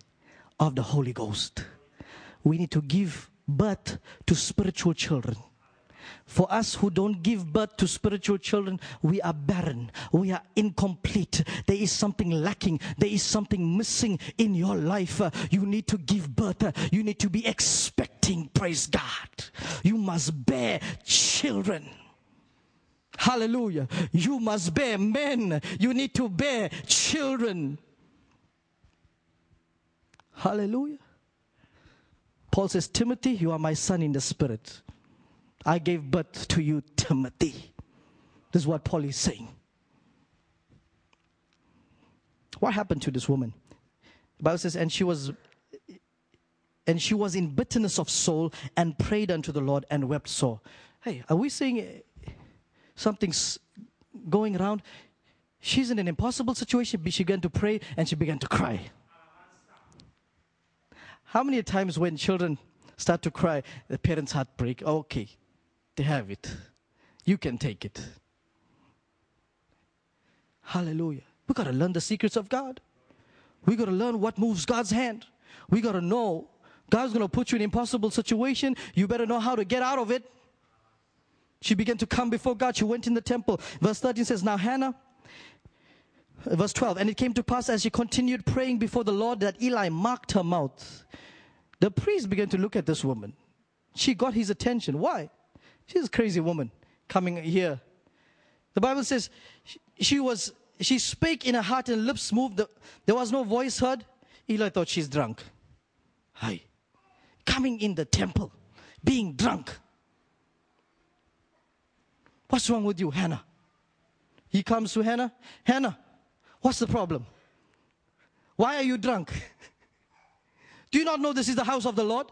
of the Holy Ghost. We need to give birth to spiritual children. For us who don't give birth to spiritual children, we are barren. We are incomplete. There is something lacking. There is something missing in your life. You need to give birth. You need to be expecting. Praise God. You must bear children. Hallelujah. You must bear men. You need to bear children. Hallelujah. Paul says, Timothy, you are my son in the spirit. I gave birth to you, Timothy. This is what Paul is saying. What happened to this woman? The Bible says, and she was and she was in bitterness of soul and prayed unto the Lord and wept sore. Hey, are we seeing something's going around? She's in an impossible situation. But she began to pray and she began to cry. How many times when children start to cry, the parents' heart break? Okay, they have it. You can take it. Hallelujah. We got to learn the secrets of God. We got to learn what moves God's hand. We got to know God's going to put you in an impossible situation. You better know how to get out of it. She began to come before God. She went in the temple. Verse 13 says, Now Hannah, verse 12, and it came to pass as she continued praying before the Lord that Eli marked her mouth. The priest began to look at this woman. She got his attention. Why? She's a crazy woman coming here. The Bible says she, was she spake in her heart and lips moved. The, there was no voice heard. Eli thought she's drunk. Hi. Coming in the temple, being drunk. What's wrong with you, Hannah? He comes to Hannah. Hannah, what's the problem? Why are you drunk? *laughs* Do you not know this is the house of the Lord?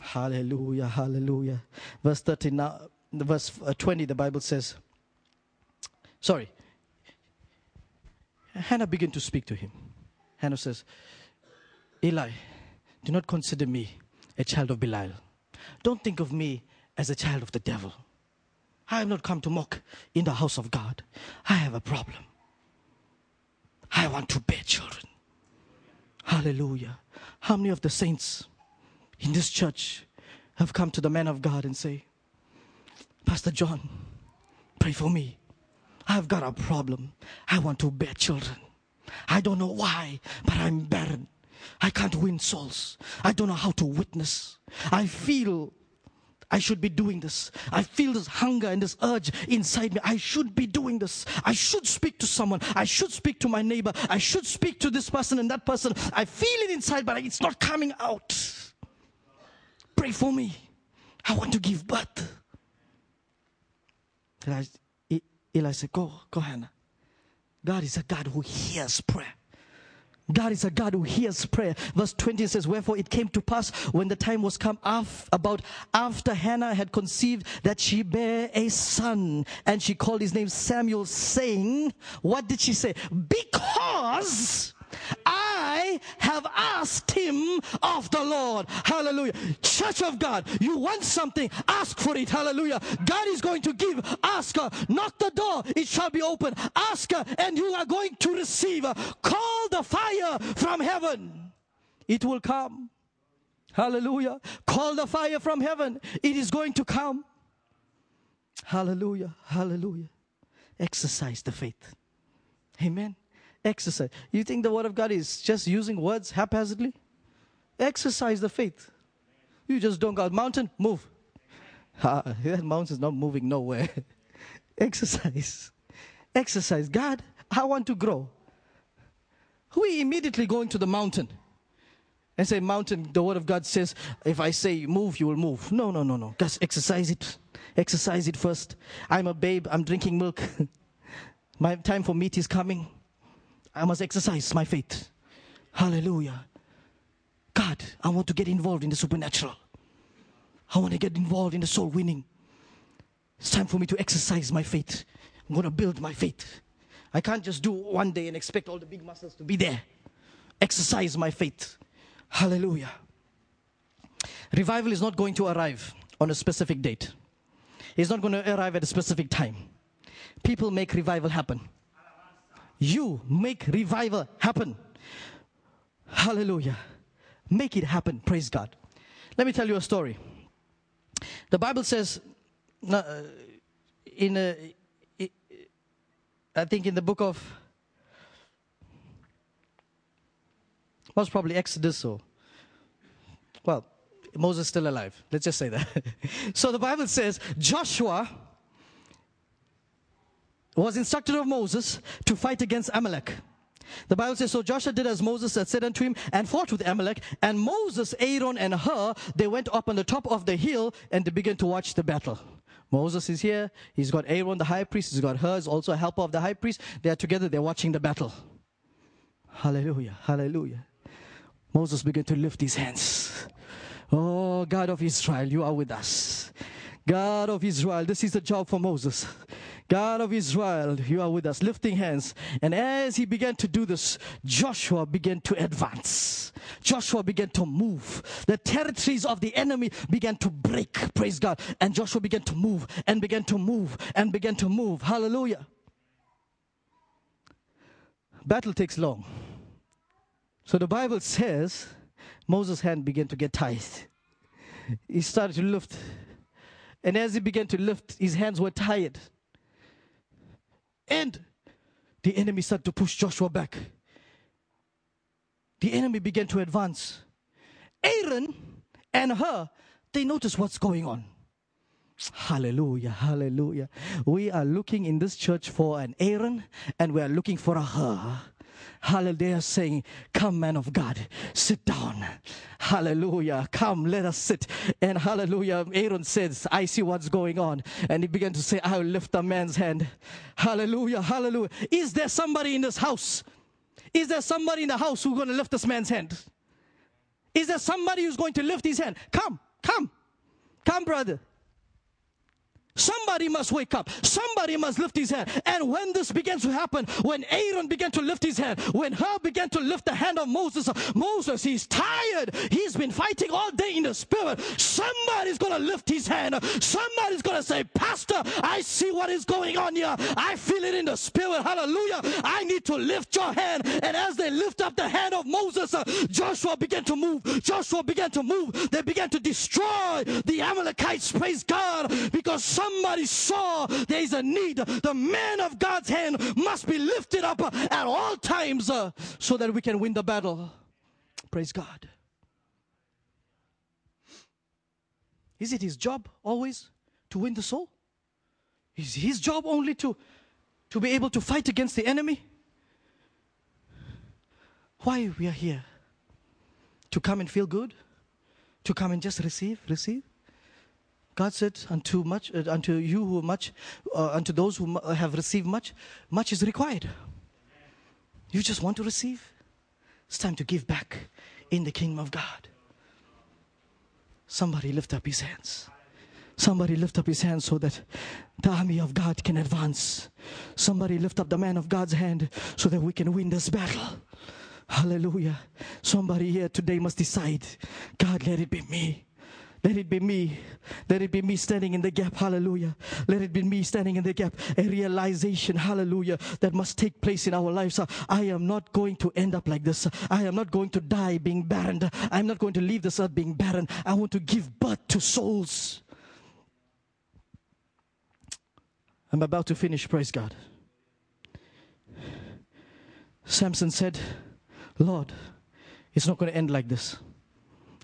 Hallelujah, hallelujah. Verse 13 now, verse uh, 20, the Bible says, sorry. Hannah began to speak to him. Hannah says, Eli, do not consider me a child of Belial. Don't think of me as a child of the devil. I have not come to mock in the house of God. I have a problem. I want to bear children. Hallelujah. How many of the saints in this church have come to the man of God and say, Pastor John, pray for me. I've got a problem. I want to bear children. I don't know why, but I'm barren. I can't win souls. I don't know how to witness. I feel I should be doing this. I feel this hunger and this urge inside me. I should be doing this. I should speak to someone. I should speak to my neighbor. I should speak to this person and that person. I feel it inside, but it's not coming out. Pray for me. I want to give birth. Eli, Eli said, Go, go, Hannah. God is a God who hears prayer. God is a God who hears prayer. Verse 20 says, Wherefore it came to pass when the time was come af- about after Hannah had conceived that she bare a son. And she called his name Samuel, saying, What did she say? Because have asked him of the Lord. Hallelujah. Church of God, you want something, ask for it. Hallelujah. God is going to give. Ask her. Knock the door, it shall be open. Ask her, and you are going to receive. Call the fire from heaven. It will come. Hallelujah. Call the fire from heaven. It is going to come. Hallelujah. Hallelujah. Exercise the faith. Amen. Exercise. You think the word of God is just using words haphazardly? Exercise the faith. You just don't go, mountain, move. Ah, *laughs* that mountain's not moving nowhere. *laughs* Exercise. Exercise. God, I want to grow. We immediately go into the mountain and say, Mountain, the word of God says, if I say move, you will move. No, no, no, no. Just exercise it. Exercise it first. I'm a babe, I'm drinking milk. *laughs* My time for meat is coming. I must exercise my faith. Hallelujah. God, I want to get involved in the supernatural. I want to get involved in the soul winning. It's time for me to exercise my faith. I'm going to build my faith. I can't just do one day and expect all the big muscles to be there. Exercise my faith. Hallelujah. Revival is not going to arrive on a specific date. It's not going to arrive at a specific time. People make revival happen. You make revival happen. Hallelujah. Make it happen. Praise God. Let me tell you a story. The Bible says, uh, in a, I think in the book of, most probably Exodus or, well, Moses still alive. Let's just say that. *laughs* so the Bible says Joshua was instructed of Moses to fight against Amalek. The Bible says, So Joshua did as Moses had said unto him and fought with Amalek. And Moses, Aaron, and Hur, they went up on the top of the hill and they began to watch the battle. Moses is here. He's got Aaron, the high priest. He's got Hur, also a helper of the high priest. They are together. They're watching the battle. Hallelujah. Hallelujah. Moses began to lift his hands. Oh, God of Israel, you are with us. God of Israel, this is the job for Moses. God of Israel, you are with us, lifting hands. And as he began to do this, Joshua began to advance. Joshua began to move. The territories of the enemy began to break. Praise God. And Joshua began to move and began to move and began to move. Hallelujah. Battle takes long. So the Bible says Moses' hand began to get tight. He started to lift. And as he began to lift, his hands were tired. And the enemy started to push Joshua back. The enemy began to advance. Aaron and Hur, they noticed what's going on. Hallelujah, hallelujah. We are looking in this church for an Aaron and we are looking for a Hur. Hallelujah, saying, Come, man of God, sit down. Hallelujah, come, let us sit. And hallelujah, Aaron says, I see what's going on. And he began to say, I will lift a man's hand. Hallelujah, hallelujah. Is there somebody in this house? Is there somebody in the house who's going to lift this man's hand? Is there somebody who's going to lift his hand? Come, come, come, brother. Somebody must wake up. Somebody must lift his hand. And when this began to happen, when Aaron began to lift his hand, when Hur began to lift the hand of Moses, Moses, he's tired. He's been fighting all day in the spirit. Somebody's going to lift his hand. Somebody's going to say, Pastor, I see what is going on here. I feel it in the spirit. Hallelujah. I need to lift your hand. And as they lift up the hand of Moses, uh, Joshua began to move. Joshua began to move. They began to destroy the Amalekites. Praise God. Because somebody saw there is a need. The man of God's hand must be lifted up at all times uh, so that we can win the battle. Praise God. Is it his job always to win the soul? Is his job only to, to be able to fight against the enemy? Why we are here? To come and feel good? To come and just receive, receive? God said, "Unto much, uh, unto you who much, uh, unto those who have received much, much is required." You just want to receive. It's time to give back in the kingdom of God. Somebody lift up his hands. Somebody lift up his hands so that the army of God can advance. Somebody lift up the man of God's hand so that we can win this battle. Hallelujah. Somebody here today must decide God, let it be me. Let it be me. Let it be me standing in the gap. Hallelujah. Let it be me standing in the gap. A realization, hallelujah, that must take place in our lives. I am not going to end up like this. I am not going to die being barren. I'm not going to leave this earth being barren. I want to give birth to souls. I'm about to finish. Praise God. Samson said, Lord, it's not going to end like this.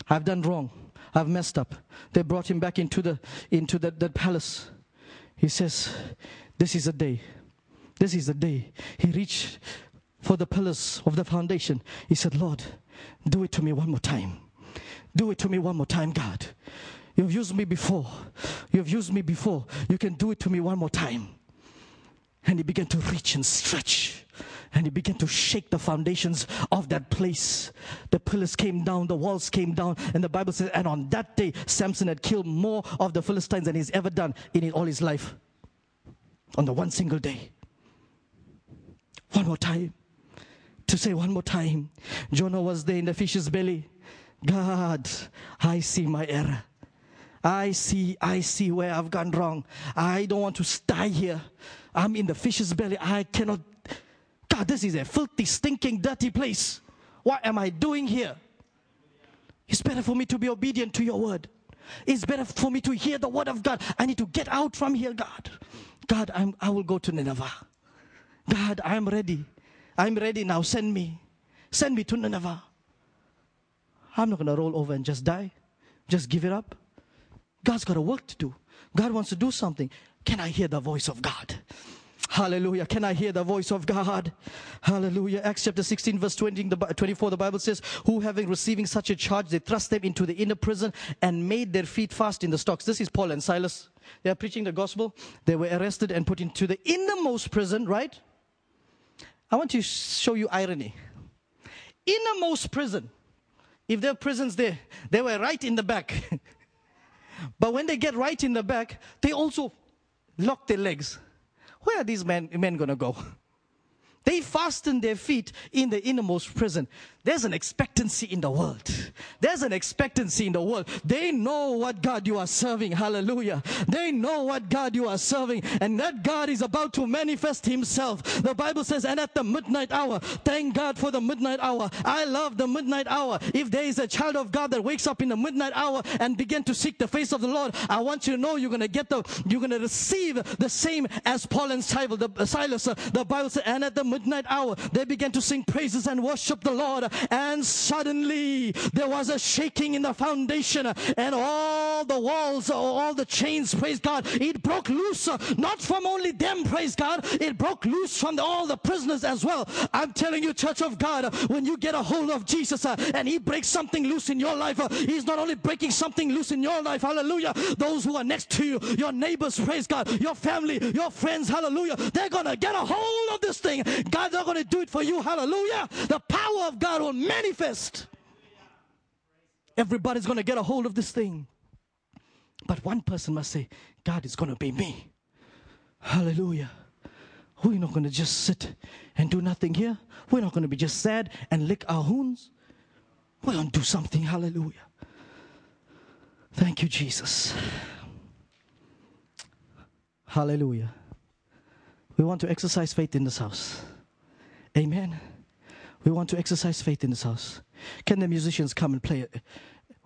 I've done wrong. I've messed up. They brought him back into the into the, that palace. He says, This is a day. This is the day. He reached for the pillars of the foundation. He said, Lord, do it to me one more time. Do it to me one more time, God. You've used me before. You've used me before. You can do it to me one more time. And he began to reach and stretch. And he began to shake the foundations of that place. The pillars came down, the walls came down. And the Bible says, and on that day, Samson had killed more of the Philistines than he's ever done in all his life. On the one single day. One more time. To say one more time. Jonah was there in the fish's belly. God, I see my error. I see, I see where I've gone wrong. I don't want to die here. I'm in the fish's belly. I cannot. God, this is a filthy, stinking, dirty place. What am I doing here? It's better for me to be obedient to your word. It's better for me to hear the word of God. I need to get out from here, God. God, I'm, I will go to Nineveh. God, I'm ready. I'm ready now. Send me. Send me to Nineveh. I'm not going to roll over and just die. Just give it up. God's got a work to do. God wants to do something. Can I hear the voice of God? Hallelujah. Can I hear the voice of God? Hallelujah. Acts chapter 16, verse 20, the, 24, the Bible says, Who having receiving such a charge, they thrust them into the inner prison and made their feet fast in the stocks. This is Paul and Silas. They are preaching the gospel. They were arrested and put into the innermost prison, right? I want to show you irony. Innermost prison. If there are prisons there, they were right in the back. *laughs* but when they get right in the back, they also lock their legs. Where are these men, men going to go? They fastened their feet in the innermost prison. There's an expectancy in the world. There's an expectancy in the world. They know what God you are serving. Hallelujah. They know what God you are serving. And that God is about to manifest himself. The Bible says, and at the midnight hour, thank God for the midnight hour. I love the midnight hour. If there is a child of God that wakes up in the midnight hour and begin to seek the face of the Lord, I want you to know you're going to get the, you're going to receive the same as Paul and Silas. The, Silas, uh, the Bible says, and at the midnight hour, they began to sing praises and worship the Lord. And suddenly there was a shaking in the foundation and all the walls, all the chains, praise God, it broke loose, not from only them, praise God, it broke loose from the, all the prisoners as well. I'm telling you, church of God, when you get a hold of Jesus and he breaks something loose in your life, he's not only breaking something loose in your life, hallelujah, those who are next to you, your neighbors, praise God, your family, your friends, hallelujah, they're gonna get a hold of this thing. God's not gonna do it for you, hallelujah. The power of God will manifest. Everybody's gonna get a hold of this thing. But one person must say, God is going to be me. Hallelujah. We're not going to just sit and do nothing here. We're not going to be just sad and lick our wounds. We're going to do something. Hallelujah. Thank you, Jesus. Hallelujah. We want to exercise faith in this house. Amen. We want to exercise faith in this house. Can the musicians come and play it?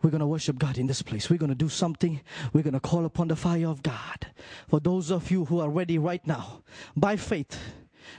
We're going to worship God in this place. We're going to do something. We're going to call upon the fire of God. For those of you who are ready right now, by faith,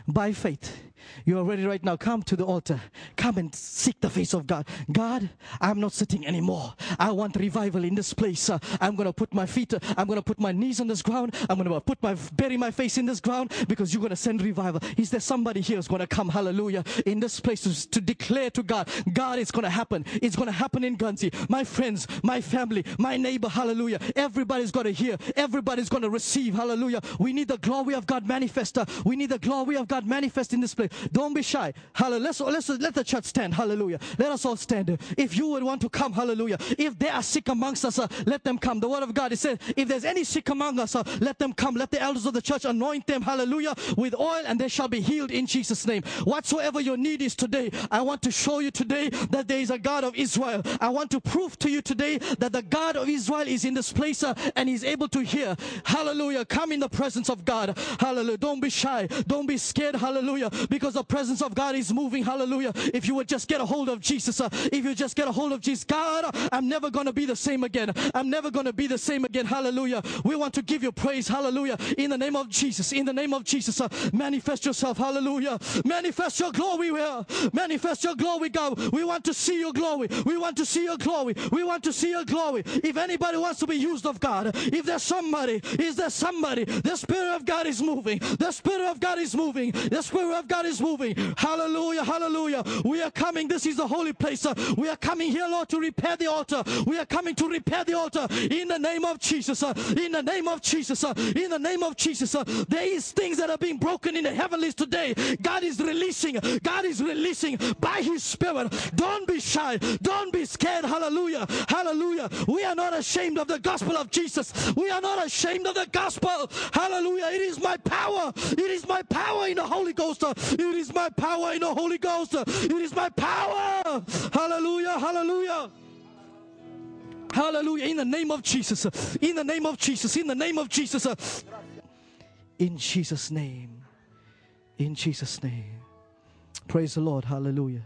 by faith, you are ready right now. Come to the altar. Come and seek the face of God. God, I'm not sitting anymore. I want revival in this place. Uh, I'm going to put my feet, uh, I'm going to put my knees on this ground. I'm going to put my, bury my face in this ground because you're going to send revival. Is there somebody here who's going to come, hallelujah, in this place to, to declare to God, God, it's going to happen. It's going to happen in Guernsey. My friends, my family, my neighbor, hallelujah. Everybody's going to hear. Everybody's going to receive, hallelujah. We need the glory of God manifest. Uh, we need the glory of God manifest in this place. Don't be shy. Hallelujah. Let's, let's, let the church stand. Hallelujah. Let us all stand. If you would want to come, hallelujah. If they are sick amongst us, uh, let them come. The word of God, it says, if there's any sick among us, uh, let them come. Let the elders of the church anoint them, hallelujah, with oil and they shall be healed in Jesus' name. Whatsoever your need is today, I want to show you today that there is a God of Israel. I want to prove to you today that the God of Israel is in this place uh, and he's able to hear. Hallelujah. Come in the presence of God. Hallelujah. Don't be shy. Don't be scared. Hallelujah. Because the presence of God is moving. Hallelujah. If you would just get a hold of Jesus, uh, if you just get a hold of Jesus, God, I'm never going to be the same again. I'm never going to be the same again. Hallelujah. We want to give you praise. Hallelujah. In the name of Jesus. In the name of Jesus. Uh, manifest yourself. Hallelujah. Manifest your glory. Will. Manifest your glory, God. We want to see your glory. We want to see your glory. We want to see your glory. If anybody wants to be used of God, if there's somebody, is there somebody? The Spirit of God is moving. The Spirit of God is moving. The Spirit of God is moving. Hallelujah. Hallelujah. We are coming. This is the holy place. We are coming here, Lord, to repair the altar. We are coming to repair the altar in the name of Jesus. In the name of Jesus. In the name of Jesus. There is things that are being broken in the heavenlies today. God is releasing. God is releasing by His Spirit. Don't be shy. Don't be scared. Hallelujah. Hallelujah. We are not ashamed of the gospel of Jesus. We are not ashamed of the gospel. Hallelujah. It is my power. It is my power in the Holy Ghost. It is my power in the Holy Ghost. It is my power. Hallelujah. Hallelujah. Hallelujah. In the name of Jesus. In the name of Jesus. In the name of Jesus. In Jesus' name. In Jesus' name. Praise the Lord. Hallelujah.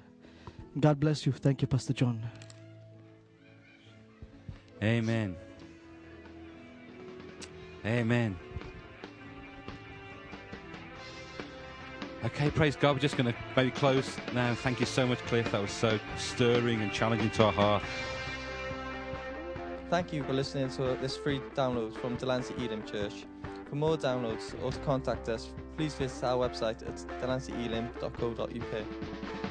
God bless you. Thank you, Pastor John. Amen. Amen. Okay, praise God. We're just going to maybe close now. Thank you so much, Cliff. That was so stirring and challenging to our heart. Thank you for listening to this free download from Delancey Elim Church. For more downloads or to contact us, please visit our website at delanceyelim.co.uk.